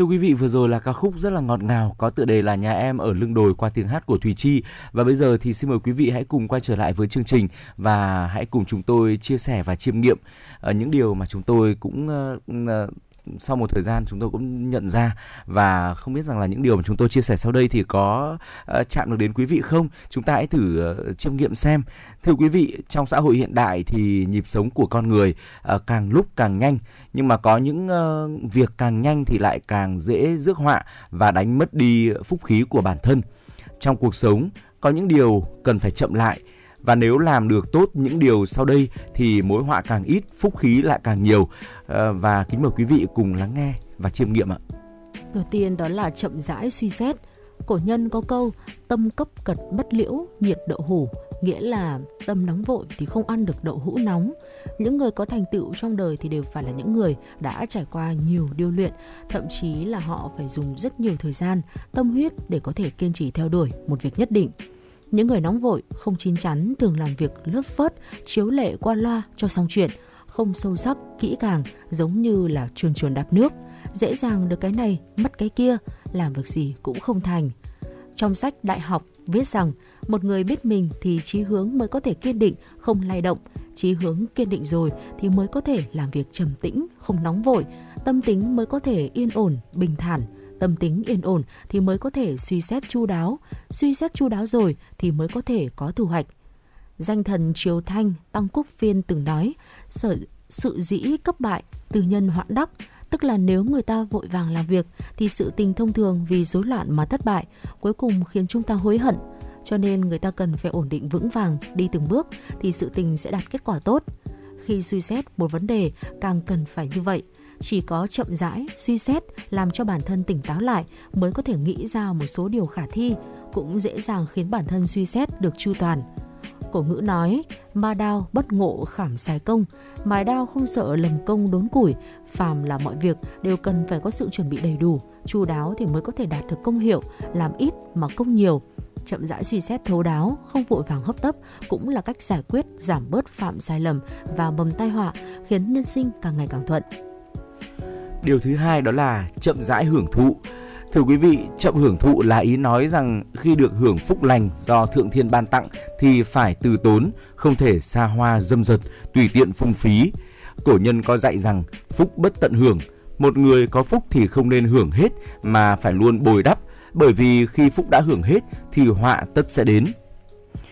Speaker 3: Thưa quý vị, vừa rồi là ca khúc rất là ngọt ngào có tựa đề là Nhà em ở lưng đồi qua tiếng hát của Thùy Chi. Và bây giờ thì xin mời quý vị hãy cùng quay trở lại với chương trình và hãy cùng chúng tôi chia sẻ và chiêm nghiệm ờ, những điều mà chúng tôi cũng ờ, sau một thời gian chúng tôi cũng nhận ra và không biết rằng là những điều mà chúng tôi chia sẻ sau đây thì có ờ, chạm được đến quý vị không? Chúng ta hãy thử ờ, chiêm nghiệm xem. Thưa quý vị, trong xã hội hiện đại thì nhịp sống của con người ờ, càng lúc càng nhanh nhưng mà có những việc càng nhanh thì lại càng dễ rước họa và đánh mất đi phúc khí của bản thân. Trong cuộc sống có những điều cần phải chậm lại và nếu làm được tốt những điều sau đây thì mối họa càng ít, phúc khí lại càng nhiều. Ờ, và kính mời quý vị cùng lắng nghe và chiêm nghiệm ạ.
Speaker 2: Đầu tiên đó là chậm rãi suy xét. Cổ nhân có câu tâm cấp cật bất liễu, nhiệt đậu hủ, nghĩa là tâm nóng vội thì không ăn được đậu hũ nóng. Những người có thành tựu trong đời thì đều phải là những người đã trải qua nhiều điêu luyện, thậm chí là họ phải dùng rất nhiều thời gian, tâm huyết để có thể kiên trì theo đuổi một việc nhất định. Những người nóng vội, không chín chắn thường làm việc lướt phớt, chiếu lệ qua loa cho xong chuyện, không sâu sắc, kỹ càng, giống như là chuồn chuồn đạp nước. Dễ dàng được cái này, mất cái kia, làm việc gì cũng không thành. Trong sách Đại học viết rằng, một người biết mình thì chí hướng mới có thể kiên định, không lay động. Chí hướng kiên định rồi thì mới có thể làm việc trầm tĩnh, không nóng vội. Tâm tính mới có thể yên ổn, bình thản. Tâm tính yên ổn thì mới có thể suy xét chu đáo. Suy xét chu đáo rồi thì mới có thể có thu hoạch. Danh thần Triều Thanh Tăng Quốc Phiên từng nói, sở, sự dĩ cấp bại, từ nhân hoạn đắc, tức là nếu người ta vội vàng làm việc thì sự tình thông thường vì rối loạn mà thất bại, cuối cùng khiến chúng ta hối hận. Cho nên người ta cần phải ổn định vững vàng, đi từng bước thì sự tình sẽ đạt kết quả tốt. Khi suy xét một vấn đề càng cần phải như vậy. Chỉ có chậm rãi, suy xét làm cho bản thân tỉnh táo lại mới có thể nghĩ ra một số điều khả thi, cũng dễ dàng khiến bản thân suy xét được chu toàn. Cổ ngữ nói, ma đao bất ngộ khảm xài công, mài đao không sợ lầm công đốn củi, phàm là mọi việc đều cần phải có sự chuẩn bị đầy đủ, chu đáo thì mới có thể đạt được công hiệu, làm ít mà công nhiều. Chậm rãi suy xét thấu đáo, không vội vàng hấp tấp cũng là cách giải quyết, giảm bớt phạm sai lầm và mầm tai họa, khiến nhân sinh càng ngày càng thuận.
Speaker 3: Điều thứ hai đó là chậm rãi hưởng thụ. Thưa quý vị, chậm hưởng thụ là ý nói rằng khi được hưởng phúc lành do Thượng Thiên ban tặng thì phải từ tốn, không thể xa hoa dâm dật, tùy tiện phung phí. Cổ nhân có dạy rằng phúc bất tận hưởng, một người có phúc thì không nên hưởng hết mà phải luôn bồi đắp, bởi vì khi phúc đã hưởng hết thì họa tất sẽ đến.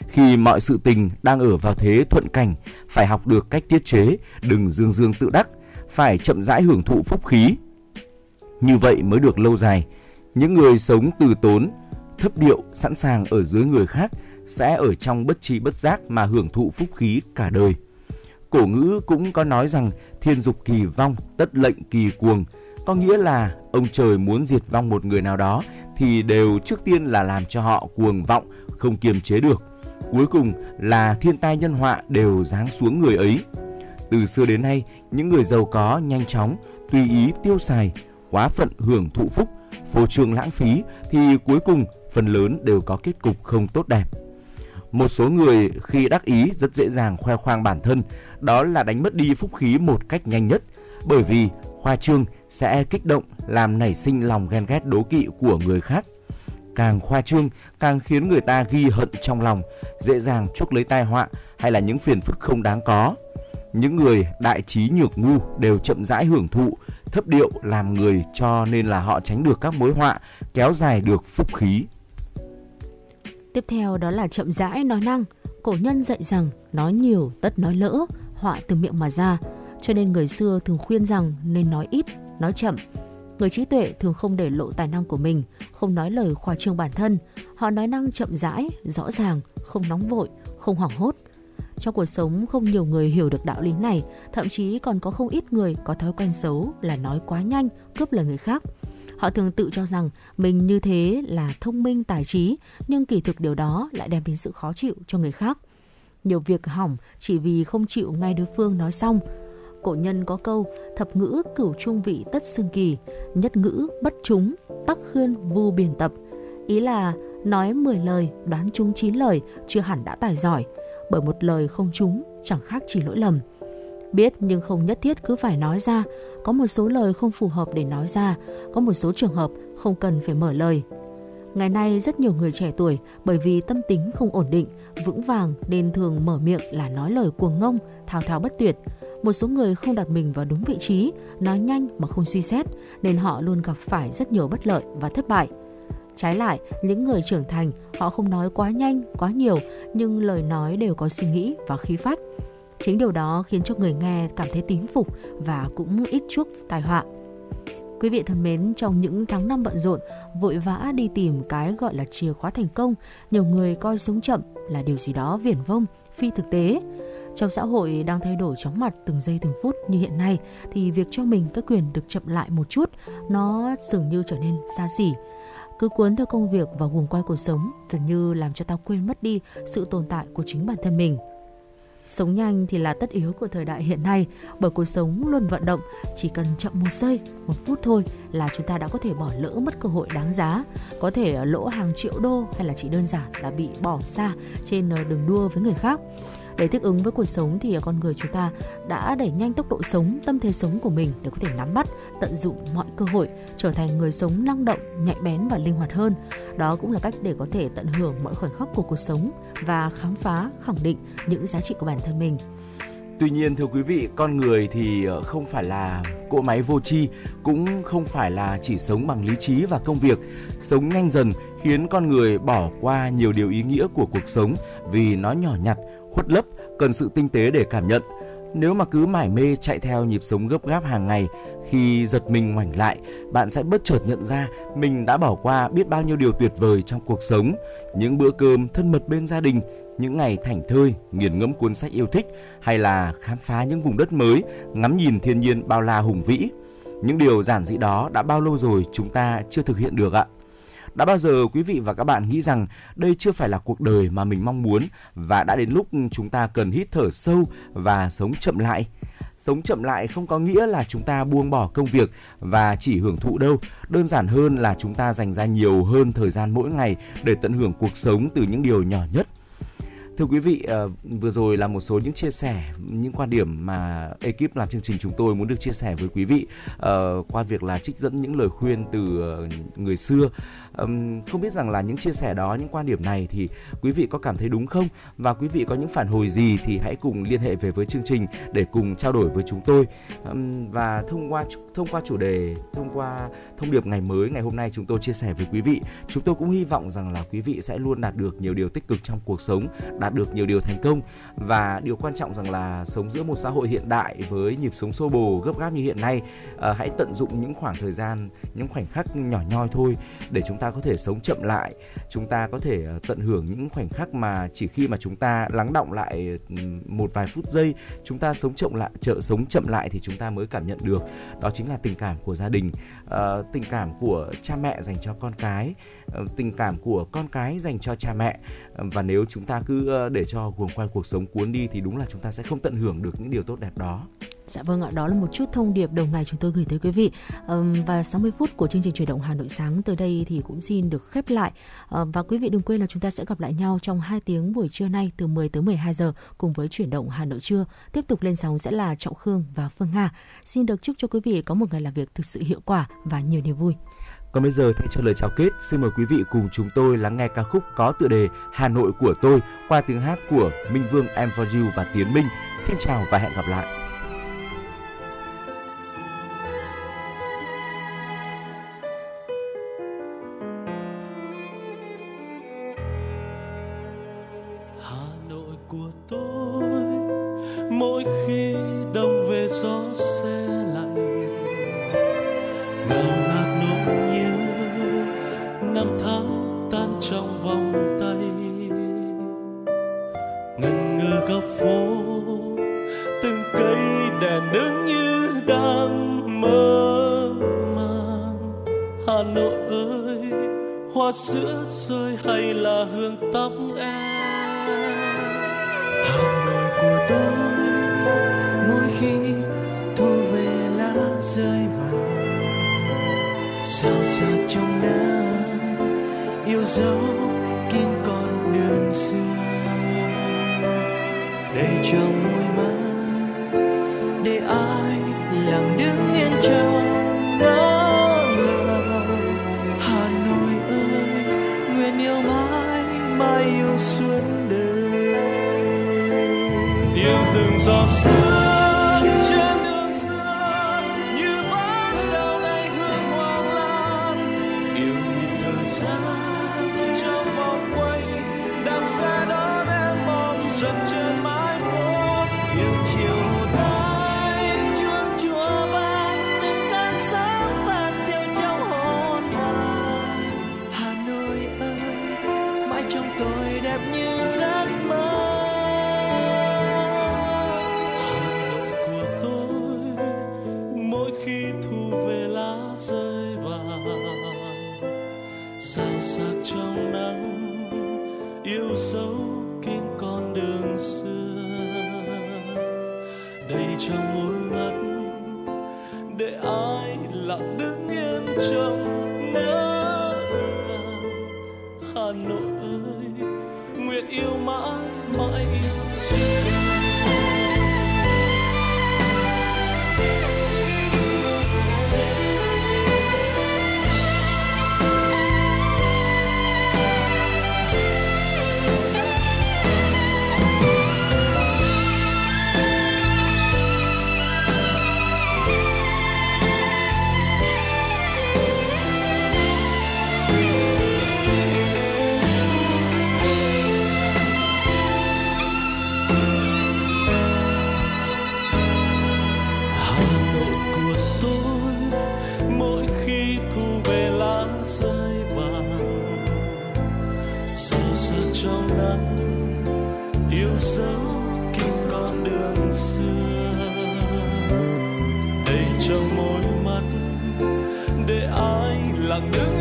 Speaker 3: Khi mọi sự tình đang ở vào thế thuận cảnh, phải học được cách tiết chế, đừng dương dương tự đắc, phải chậm rãi hưởng thụ phúc khí. Như vậy mới được lâu dài. Những người sống từ tốn, thấp điệu, sẵn sàng ở dưới người khác sẽ ở trong bất tri bất giác mà hưởng thụ phúc khí cả đời. Cổ ngữ cũng có nói rằng thiên dục kỳ vong, tất lệnh kỳ cuồng, có nghĩa là ông trời muốn diệt vong một người nào đó thì đều trước tiên là làm cho họ cuồng vọng, không kiềm chế được. Cuối cùng là thiên tai nhân họa đều giáng xuống người ấy. Từ xưa đến nay, những người giàu có nhanh chóng, tùy ý tiêu xài, quá phận hưởng thụ phúc, phô trương lãng phí thì cuối cùng phần lớn đều có kết cục không tốt đẹp. Một số người khi đắc ý rất dễ dàng khoe khoang bản thân, đó là đánh mất đi phúc khí một cách nhanh nhất, bởi vì khoa trương sẽ kích động làm nảy sinh lòng ghen ghét đố kỵ của người khác. Càng khoa trương càng khiến người ta ghi hận trong lòng, dễ dàng chuốc lấy tai họa hay là những phiền phức không đáng có. Những người đại trí nhược ngu đều chậm rãi hưởng thụ, thấp điệu làm người cho nên là họ tránh được các mối họa, kéo dài được phúc khí.
Speaker 2: Tiếp theo đó là chậm rãi nói năng. Cổ nhân dạy rằng nói nhiều tất nói lỡ, họa từ miệng mà ra. Cho nên người xưa thường khuyên rằng nên nói ít, nói chậm. Người trí tuệ thường không để lộ tài năng của mình, không nói lời khoa trương bản thân. Họ nói năng chậm rãi, rõ ràng, không nóng vội, không hoảng hốt. Trong cuộc sống không nhiều người hiểu được đạo lý này, thậm chí còn có không ít người có thói quen xấu là nói quá nhanh, cướp lời người khác. Họ thường tự cho rằng mình như thế là thông minh tài trí, nhưng kỳ thực điều đó lại đem đến sự khó chịu cho người khác. Nhiều việc hỏng chỉ vì không chịu ngay đối phương nói xong. Cổ nhân có câu thập ngữ cửu trung vị tất xương kỳ, nhất ngữ bất chúng, tắc khuyên vu biển tập. Ý là nói 10 lời, đoán trúng 9 lời, chưa hẳn đã tài giỏi, bởi một lời không trúng chẳng khác chỉ lỗi lầm. Biết nhưng không nhất thiết cứ phải nói ra, có một số lời không phù hợp để nói ra, có một số trường hợp không cần phải mở lời. Ngày nay rất nhiều người trẻ tuổi bởi vì tâm tính không ổn định, vững vàng nên thường mở miệng là nói lời cuồng ngông, thao thao bất tuyệt. Một số người không đặt mình vào đúng vị trí, nói nhanh mà không suy xét nên họ luôn gặp phải rất nhiều bất lợi và thất bại. Trái lại, những người trưởng thành, họ không nói quá nhanh, quá nhiều nhưng lời nói đều có suy nghĩ và khí phách. Chính điều đó khiến cho người nghe cảm thấy tín phục và cũng ít chuốc tai họa. Quý vị thân mến, trong những tháng năm bận rộn, vội vã đi tìm cái gọi là chìa khóa thành công, nhiều người coi sống chậm là điều gì đó viển vông, phi thực tế. Trong xã hội đang thay đổi chóng mặt từng giây từng phút như hiện nay thì việc cho mình các quyền được chậm lại một chút nó dường như trở nên xa xỉ. Cứ cuốn theo công việc và guồng quay cuộc sống dường như làm cho ta quên mất đi sự tồn tại của chính bản thân mình. Sống nhanh thì là tất yếu của thời đại hiện nay bởi cuộc sống luôn vận động, chỉ cần chậm một giây, một phút thôi là chúng ta đã có thể bỏ lỡ mất cơ hội đáng giá, có thể lỗ hàng triệu đô hay là chỉ đơn giản là bị bỏ xa trên ờ, đường đua với người khác. Để thích ứng với cuộc sống thì con người chúng ta đã đẩy nhanh tốc độ sống, tâm thế sống của mình để có thể nắm bắt, tận dụng mọi cơ hội, trở thành người sống năng động, nhạy bén và linh hoạt hơn. Đó cũng là cách để có thể tận hưởng mọi khoảnh khắc của cuộc sống và khám phá, khẳng định những giá trị của bản thân mình.
Speaker 3: Tuy nhiên thưa quý vị, con người thì ờ, không phải là cỗ máy vô tri, cũng không phải là chỉ sống bằng lý trí và công việc. Sống nhanh dần khiến con người bỏ qua nhiều điều ý nghĩa của cuộc sống vì nó nhỏ nhặt, khuất lấp, cần sự tinh tế để cảm nhận. Nếu mà cứ mải mê chạy theo nhịp sống gấp gáp hàng ngày, khi giật mình ngoảnh lại, bạn sẽ bất chợt nhận ra mình đã bỏ qua biết bao nhiêu điều tuyệt vời trong cuộc sống, những bữa cơm thân mật bên gia đình, những ngày thảnh thơi, nghiền ngẫm cuốn sách yêu thích hay là khám phá những vùng đất mới, ngắm nhìn thiên nhiên bao la hùng vĩ. Những điều giản dị đó đã bao lâu rồi chúng ta chưa thực hiện được ạ? Đã bao giờ quý vị và các bạn nghĩ rằng đây chưa phải là cuộc đời mà mình mong muốn và đã đến lúc chúng ta cần hít thở sâu và sống chậm lại? Sống chậm lại không có nghĩa là chúng ta buông bỏ công việc và chỉ hưởng thụ đâu. Đơn giản hơn là chúng ta dành ra nhiều hơn thời gian mỗi ngày để tận hưởng cuộc sống từ những điều nhỏ nhất Thưa quý vị, ờ, vừa rồi là một số những chia sẻ, những quan điểm mà ekip làm chương trình chúng tôi muốn được chia sẻ với quý vị ờ, qua việc là trích dẫn những lời khuyên từ ờ, người xưa. Um, không biết rằng là những chia sẻ đó, những quan điểm này thì quý vị có cảm thấy đúng không? Và quý vị có những phản hồi gì thì hãy cùng liên hệ về với chương trình để cùng trao đổi với chúng tôi. Um, và thông qua thông qua chủ đề, thông qua thông điệp ngày mới ngày hôm nay chúng tôi chia sẻ với quý vị, chúng tôi cũng hy vọng rằng là quý vị sẽ luôn đạt được nhiều điều tích cực trong cuộc sống đạt được nhiều điều thành công và điều quan trọng rằng là sống giữa một xã hội hiện đại với nhịp sống xô bồ gấp gáp như hiện nay uh, hãy tận dụng những khoảng thời gian những khoảnh khắc nhỏ nhoi thôi để chúng ta ta có thể sống chậm lại chúng ta có thể ờ, tận hưởng những khoảnh khắc mà chỉ khi mà chúng ta lắng động lại một vài phút giây chúng ta sống chậm lại chợ sống chậm lại thì chúng ta mới cảm nhận được đó chính là tình cảm của gia đình uh, tình cảm của cha mẹ dành cho con cái uh, tình cảm của con cái dành cho cha mẹ uh, và nếu chúng ta cứ để cho guồng quay cuộc sống cuốn đi thì đúng là chúng ta sẽ không tận hưởng được những điều tốt đẹp đó.
Speaker 2: Dạ vâng ạ, đó là một chút thông điệp đầu ngày chúng tôi gửi tới quý vị. Và 60 phút của chương trình chuyển động Hà Nội sáng tới đây thì cũng xin được khép lại. Ờ, và quý vị đừng quên là chúng ta sẽ gặp lại nhau trong 2 tiếng buổi trưa nay từ 10 tới 12 giờ cùng với chuyển động Hà Nội trưa. Tiếp tục lên sóng sẽ là Trọng Khương và Phương Nga. Xin được chúc cho quý vị có một ngày làm việc thực sự hiệu quả và nhiều niềm vui.
Speaker 3: Còn bây giờ thay cho lời chào kết, xin mời quý vị cùng chúng tôi lắng nghe ca khúc có tựa đề Hà Nội của tôi qua tiếng hát của Minh Vương Em For You và Tiến Minh. Xin chào và hẹn gặp lại.
Speaker 9: Phố. Từng cây đèn đứng như đang mơ màng. Hà Nội ơi, hoa sữa rơi hay là hương tóc em?
Speaker 8: Hà Nội của tôi, mỗi khi thu về lá rơi vàng sao xa trong nắng yêu dấu kín con đường xưa để trong môi mắt để ai lặng đứng yên trong nắng lòng Hà Nội ơi, nguyện yêu mãi mãi yêu suốt đời.
Speaker 9: Yêu từng giọt sương rơi vàng sâu sắc trong nắng yêu dấu kín con đường xưa. Đầy trong môi mắt để ai lặng đứng